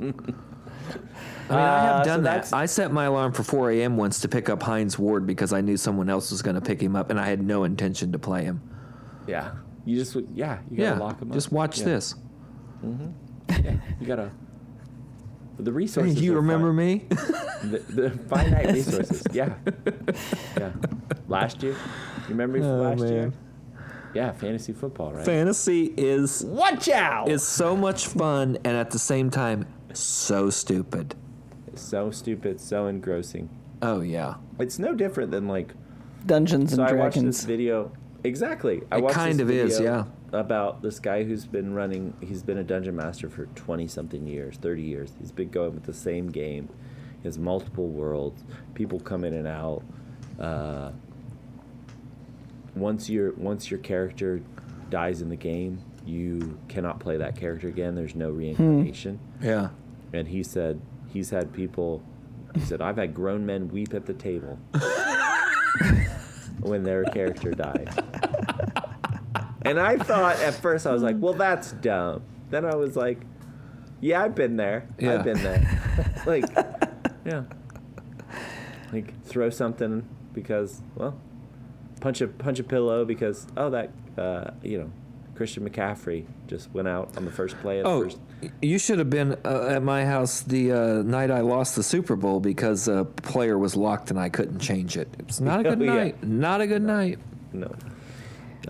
mean, I Uh, have so done that. I set my alarm for 4 a.m. once to pick up Hines Ward because I knew someone else was going to pick him up, and I had no intention to play him. Yeah. You just yeah. You gotta Yeah, lock them up. just watch Yeah. this. Yeah. You gotta. The resources. you remember me? the, the finite resources. Yeah. Yeah. Last year. You remember me from Oh, last year? Yeah, fantasy football, right? Fantasy is Watch out! is so much fun and at the same time so stupid. so stupid, so engrossing. Oh yeah. It's no different than like Dungeons and so I watched Dragons. this video. Exactly. I It watched kind this of is, video About this guy who's been running. He's been a dungeon master for twenty something years, thirty years. He's been going with the same game. He has multiple worlds. People come in and out. Uh, once your once your character dies in the game, you cannot play that character again. There's no reincarnation. Hmm. Yeah. And he said he's had people. He said I've had grown men weep at the table when their character died. And I thought at first I was like, well, that's dumb. Then I was like, yeah, I've been there. Yeah. I've been there. like, yeah. Like throw something because well, punch a punch a pillow because oh that uh, you know Christian McCaffrey just went out on the first play of the Oh, first. you should have been uh, at my house the uh, night I lost the Super Bowl because a player was locked and I couldn't change it. It's not a good Oh, yeah. night. Not a good night. No.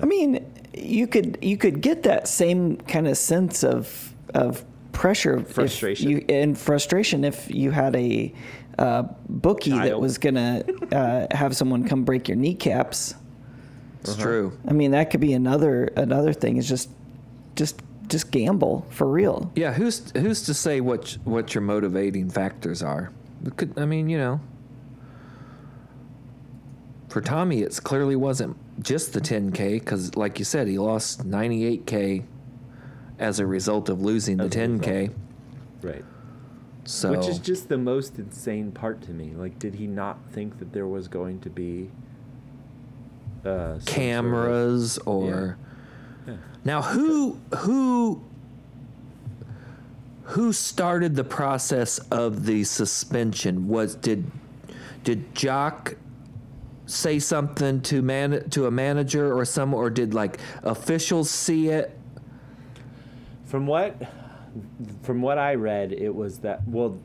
I mean, you could you could get that same kind of sense of of pressure, Frustration. you, and frustration if you had a uh, bookie that Child. was gonna uh, have someone come break your kneecaps. It's uh-huh. true. I mean, that could be another another thing. Is just just just gamble for real. Yeah, who's who's to say what what your motivating factors are? It could, I mean, you know, for Tommy, it's clearly wasn't just the 10k because, like you said, he lost 98k as a result of losing the As a 10k. Right. So Which is just the most insane part to me. Like, did he not think that there was going to be uh, some sort of- cameras or Yeah. now who who who started the process of the suspension was did did Joc say something to man to a manager or some or did like officials see it From what, from what I read, it was that. Well,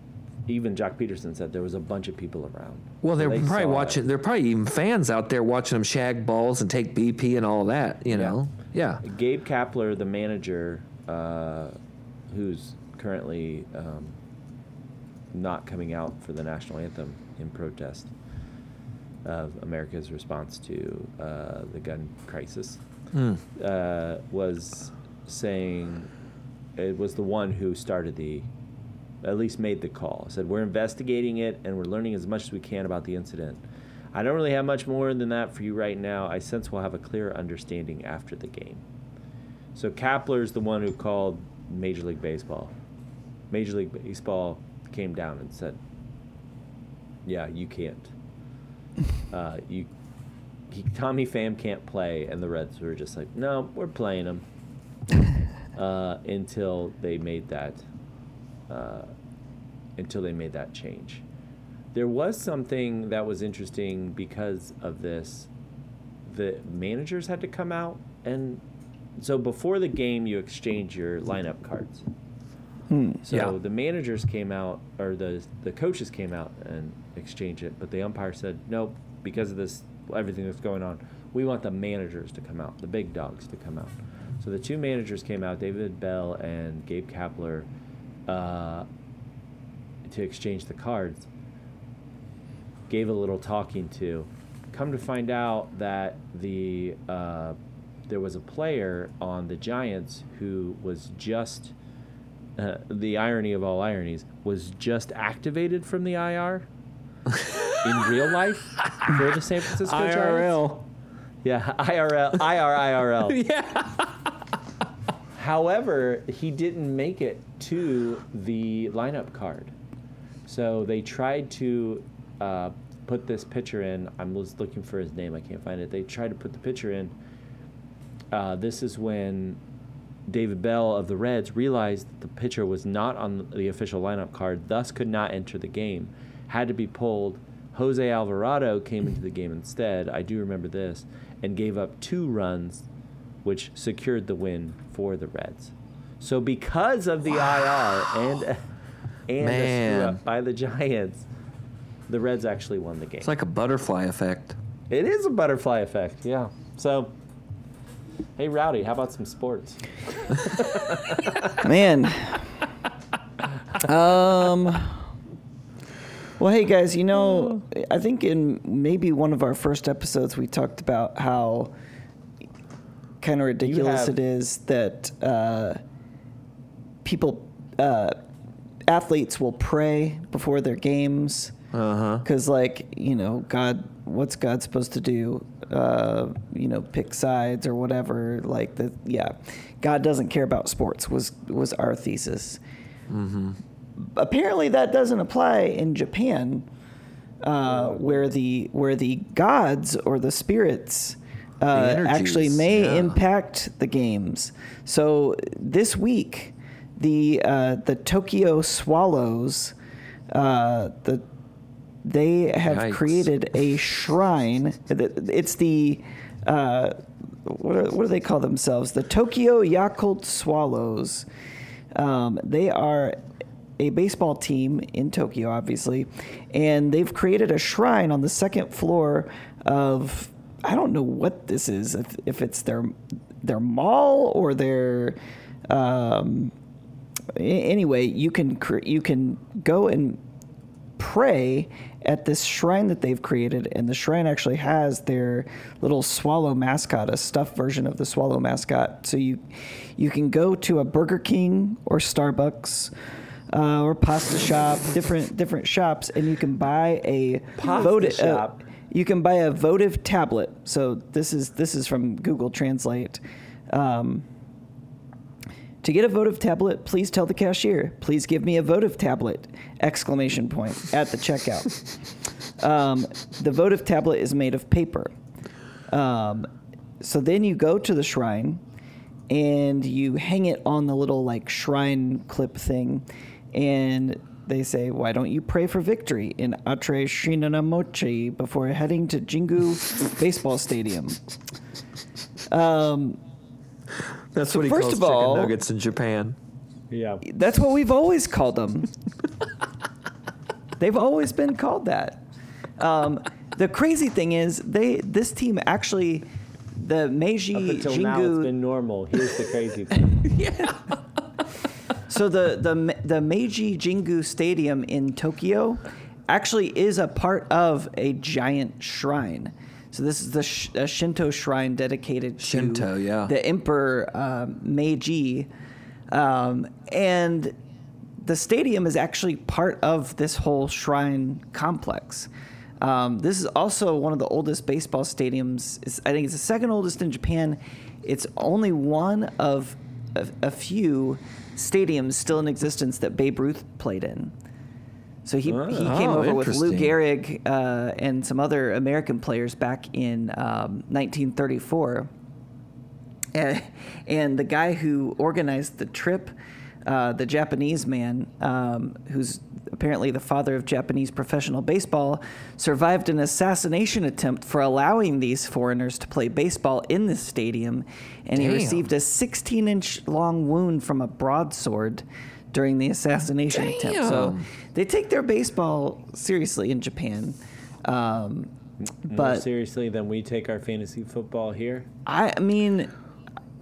even Joc Pederson said there was a bunch of people around. well So they're they probably watching it. they're probably even fans out there watching them shag balls and take bp and all that you know yeah, yeah. Gabe Kapler, the manager, uh, who's currently um, not coming out for the national anthem in protest of America's response to uh, the gun crisis, Hmm. uh, was saying it was the one who started the, at least made the call. Said we're investigating it and we're learning as much as we can about the incident. I don't really have much more than that for you right now. I sense we'll have a clearer understanding after the game. So Kapler's the one who called Major League Baseball. Major League Baseball came down and said, "Yeah, you can't. Uh, you he, Tommy Pham can't play, and the Reds were just like, no, we're playing him. uh, until they made that, uh, until they made that change. There was something that was interesting because of this. The managers had to come out, and so before the game, you exchange your lineup cards. Hmm. So Yeah. the managers came out, or the the coaches came out and exchanged it, but the umpire said nope because of this everything that's going on. We want the managers to come out, the big dogs to come out. So the two managers came out, David Bell and Gabe Kapler, uh, to exchange the cards. Gave a little talking to. Come to find out that the uh, there was a player on the Giants who was just uh, the irony of all ironies was just activated from the IR in real life for the San Francisco Giants. IRL. Yeah, IRL, IR, IRL. Yeah. However, he didn't make it to the lineup card. So they tried to uh, put this pitcher in. I'm looking for his name. I can't find it. They tried to put the pitcher in. Uh, this is when David Bell of the Reds realized that the pitcher was not on the official lineup card, thus could not enter the game. Had to be pulled. Jose Alvarado came into the game instead. I do remember this, and gave up two runs, which secured the win for the Reds. So because of the IR and and the Man. screw up by the Giants, the Reds actually won the game. It's like a butterfly effect. It is a butterfly effect, yeah. So, hey, Rowdy, how about some sports? Man. um. Well, hey guys, you know, I think in maybe one of our first episodes we talked about how kind of ridiculous have- it is that uh, people, uh, athletes will pray before their games. Uh huh. Because, like, you know, God, what's God supposed to do? Uh, you know, pick sides or whatever. Like, the yeah, God doesn't care about sports. Was was our thesis. Apparently, that doesn't apply in Japan, uh, where the where the gods or the spirits uh, actually may yeah. impact the games. So this week, the uh, the Tokyo Swallows, uh, the they have Yikes. created a shrine. It's the uh, what, are, what do they call themselves? The Tokyo Yakult Swallows. Um, they are a baseball team in Tokyo, obviously, and they've created a shrine on the second floor of I don't know what this is. If, if it's their their mall or their um, anyway, you can cre- you can go and pray at this shrine that they've created, and the shrine actually has their little swallow mascot, a stuffed version of the swallow mascot. So you you can go to a Burger King or Starbucks. Uh, or pasta shop, different different shops, and you can buy a Pasta voti- uh, shop? You can buy a votive tablet. So this is this is from Google Translate. Um, to get a votive tablet, please tell the cashier, please give me a votive tablet! Exclamation point at the checkout. um, the votive tablet is made of paper. Um, so then you go to the shrine and you hang it on the little like shrine clip thing, and they say, "Why don't you pray for victory in Atre Shinanomachi before heading to Jingu Baseball Stadium?" Um, That's So what he first calls of chicken all- nuggets in Japan. Yeah. That's what we've always called them. They've always been called that. Um, the crazy thing is, they this team actually, the Meiji Up until now, it's Jingu. been normal. Here's the crazy thing. so the the the Meiji Jingu Stadium in Tokyo actually is a part of a giant shrine. So this is the sh- a Shinto shrine dedicated to Shinto, yeah. the Emperor um, Meiji, um, and the stadium is actually part of this whole shrine complex. Um, this is also one of the oldest baseball stadiums. It's, I think it's the second oldest in Japan. It's only one of a, a few stadiums still in existence that Babe Ruth played in. So he, he Ah. came Oh, over with Lou. Gehrig uh, and some other American players back in um, 1934. And, and the guy who organized the trip, uh, the Japanese man, um, who's apparently the father of Japanese professional baseball, survived an assassination attempt for allowing these foreigners to play baseball in this stadium, and he received a 16 inch long wound from a broadsword during the assassination attempt. So they take their baseball seriously in Japan. Um, More but seriously than we take our fantasy football here. I mean,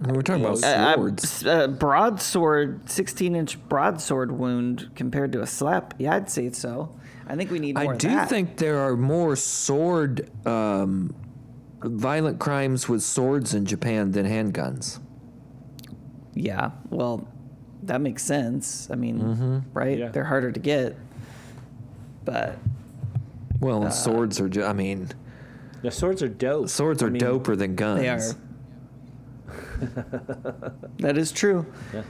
We're talking about swords. a, a broadsword, 16 inch broadsword wound compared to a slap. Yeah, I'd say so. I think we need more I of do that. think there are more sword, um, violent crimes with swords in Japan than handguns. Yeah, well, that makes sense. I mean, Mm-hmm. right? Yeah. They're harder to get. But Well, Uh, swords are. Ju- I mean, The swords are dope. swords are I mean, doper than guns. they are. that is true. Yeah.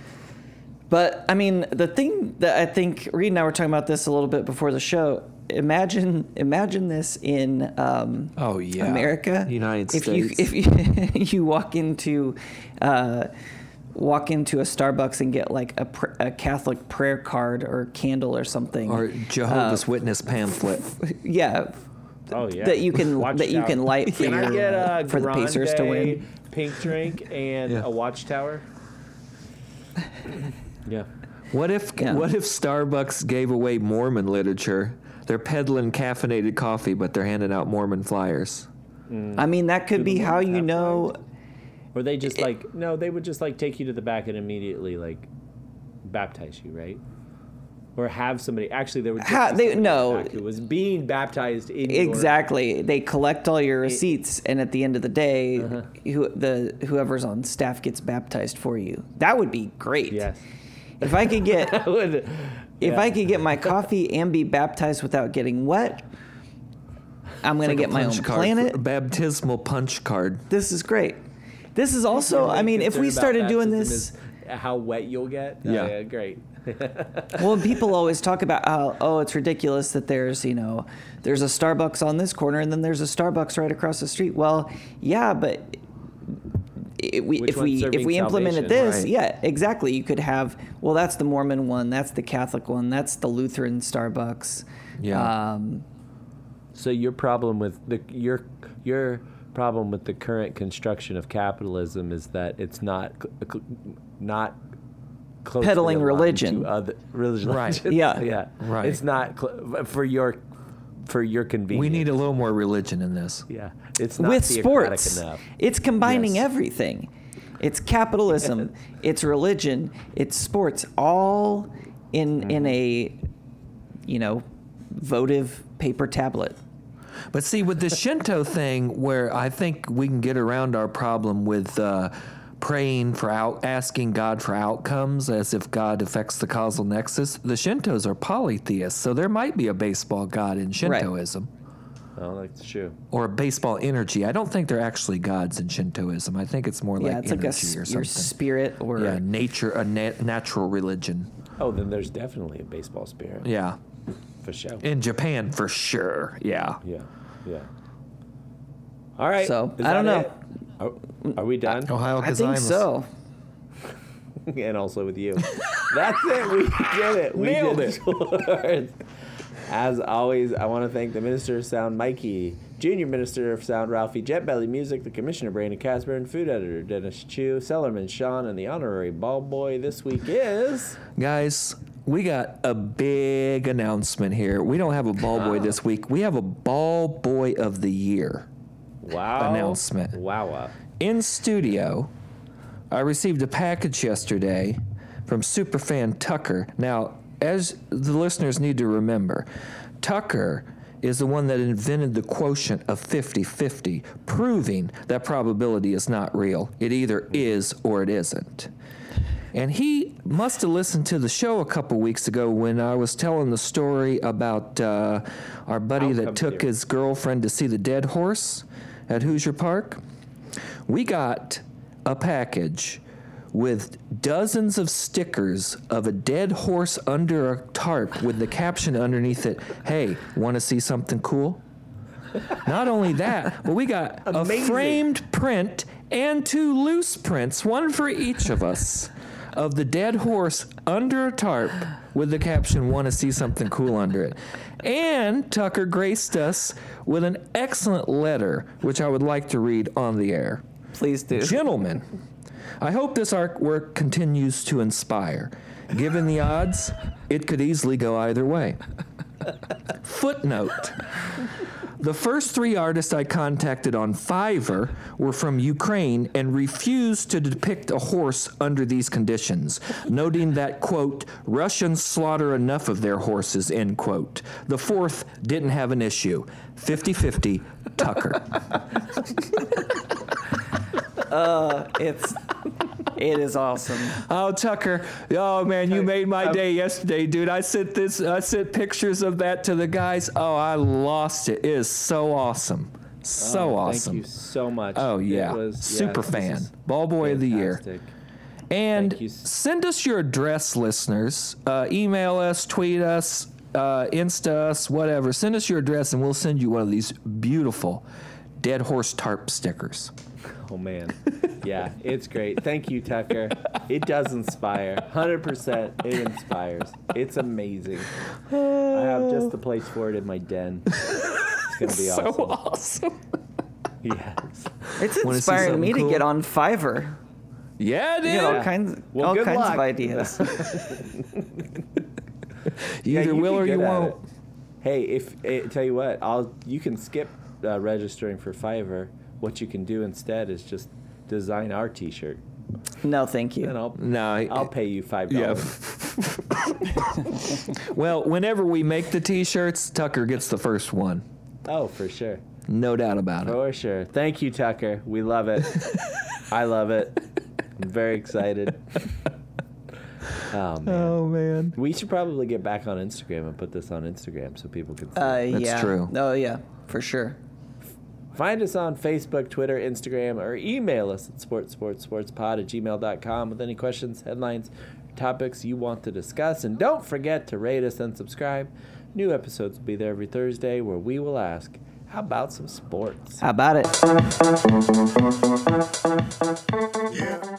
But I mean, the thing that I think Reed and I were talking about this a little bit before the show. Imagine, imagine this in um, Oh yeah, America, United if States. you if you you walk into uh, walk into a Starbucks and get like a, pr- a Catholic prayer card or candle or something, or Jehovah's uh, Witness pamphlet. yeah, Oh yeah. that you can Watch that you out. can light for Can I your, get a for the Pacers to win. Grande Pink drink and Yeah. a watchtower. yeah. What if Yeah. what if Starbucks gave away Mormon literature? They're peddling caffeinated coffee, but they're handing out Mormon flyers. I mean, that could Do be how you know. Or they just like no, they would just like take you to the back and immediately like baptize you, right? Or have somebody actually there would just Ha- they- somebody in the no. back who was being baptized in your- Exactly. They collect all your receipts, and at the end of the day, Uh-huh. who, the whoever's on staff gets baptized for you. That would be great. Yes. If I could get I would, if yeah. I could get my coffee and be baptized without getting wet, I'm gonna Like a get my own punch card, planet. baptismal punch card. This is great. This is also. I mean, if we started doing baptism this. Is how wet you'll get. Yeah. yeah great. Well, people always talk about how oh, it's ridiculous that there's you know there's a Starbucks on this corner and then there's a Starbucks right across the street. Well, yeah, but i we, Which if we if we implemented salvation? this, Right. yeah, exactly. You could have well, that's the Mormon one, that's the Catholic one, that's the Lutheran Starbucks. Yeah. Um, So your problem with the your your problem with the current construction of capitalism is that it's not cl- cl- not closely Peddling aligned religion. to other religion. Right. Yeah. yeah. Right. It's not cl- for your for your convenience. We need a little more religion in this. yeah. It's not with sports, enough. it's combining Yes. everything. It's capitalism, it's religion, it's sports, all in in Mm-hmm. a you know votive paper tablet. But see, with the Shinto thing, where I think we can get around our problem with uh, praying for out, asking God for outcomes, as if God affects the causal nexus. The Shintos are polytheists, so there might be a baseball god in Shintoism Oh, that's true. or a baseball energy. I don't think they're actually gods in Shintoism. I think it's more like yeah, it's like a energy s- or your spirit or yeah, nature, a na- natural religion. Oh, then there's definitely a baseball spirit Yeah, for sure. in Japan for sure. Yeah. yeah. Yeah. All right. So, I don't know. Are, are we done? Uh, Ohio I think so. and also with you. That's it. We did it. We Nailed did it. sports. As always, I want to thank the Minister of Sound, Mikey, Junior Minister of Sound, Ralphie, Jet Belly Music, the Commissioner, Brandon Casper, and Food Editor, Dennis Chu, Sellerman, Sean, and the Honorary Ball Boy this week is. Guys, we got a big announcement here. We don't have a ball boy this week. We have a ball boy of the year. Wow. Announcement. Wow. In studio, I received a package yesterday from superfan Tucker. Now, as the listeners need to remember, Tucker is the one that invented the quotient of 50 50, proving that probability is not real. It either is or it isn't. And he must have listened to the show a couple weeks ago when I was telling the story about uh, our buddy that took theory. his girlfriend to see the dead horse at Hoosier Park. We got a package with dozens of stickers of a dead horse under a tarp with the caption underneath it, "Hey, want to see something cool?" Not only that, but we got a framed print and two loose prints, one for each of us, of the dead horse under a tarp with the caption, Want to see something cool under it. And Tucker graced us with an excellent letter, which I would like to read on the air. Please do. Gentlemen, I hope this artwork continues to inspire. Given the odds, it could easily go either way. Footnote The first three artists I contacted on Fiverr were from Ukraine and refused to depict a horse under these conditions, noting that, quote, Russians slaughter enough of their horses, end quote. The fourth didn't have an issue. 50 50, Tucker. Uh, it's it is awesome. Oh, Tucker! Oh man, you made my day yesterday, dude. I sent this. I sent pictures of that to the guys. Oh, I lost it. It is so awesome, so Oh, awesome. Thank you so much. Oh yeah, was- super this fan, ball boy of the year. And send us your address, listeners. Uh, email us, tweet us, uh, Insta us, whatever. Send us your address, and we'll send you one of these beautiful dead horse tarp stickers. Oh man, yeah, it's great. Thank you, Tucker. It does inspire. Hundred percent, it inspires. It's amazing. I have just the place for it in my den. It's gonna be so awesome. awesome. Yes. It's inspiring me something to get on Fiverr. Yeah, You dude. get all kinds, Well, all good kinds luck. of ideas. You Yeah, either you'd will or you won't. it. Hey, if eh, tell you what, I'll you can skip uh, registering for Fiverr. What you can do instead is just design our T-shirt, no, thank you. and I'll No, I- I'll pay you five dollars. Yeah. Well, whenever we make the T-shirts, Tucker gets the first one. Oh, for sure. No doubt about it. For sure. Thank you, Tucker. We love it. I love it. I'm very excited. Oh man. Oh man. We should probably get back on Instagram and put this on Instagram so people can see. Uh, it. That's yeah. true. Oh yeah, for sure. Find us on Facebook, Twitter, Instagram, or email us at sportsportsportspod at gmail.com with any questions, headlines, topics you want to discuss. And don't forget to rate us and subscribe. New episodes will be there every Thursday where we will ask, how about some sports? How about it?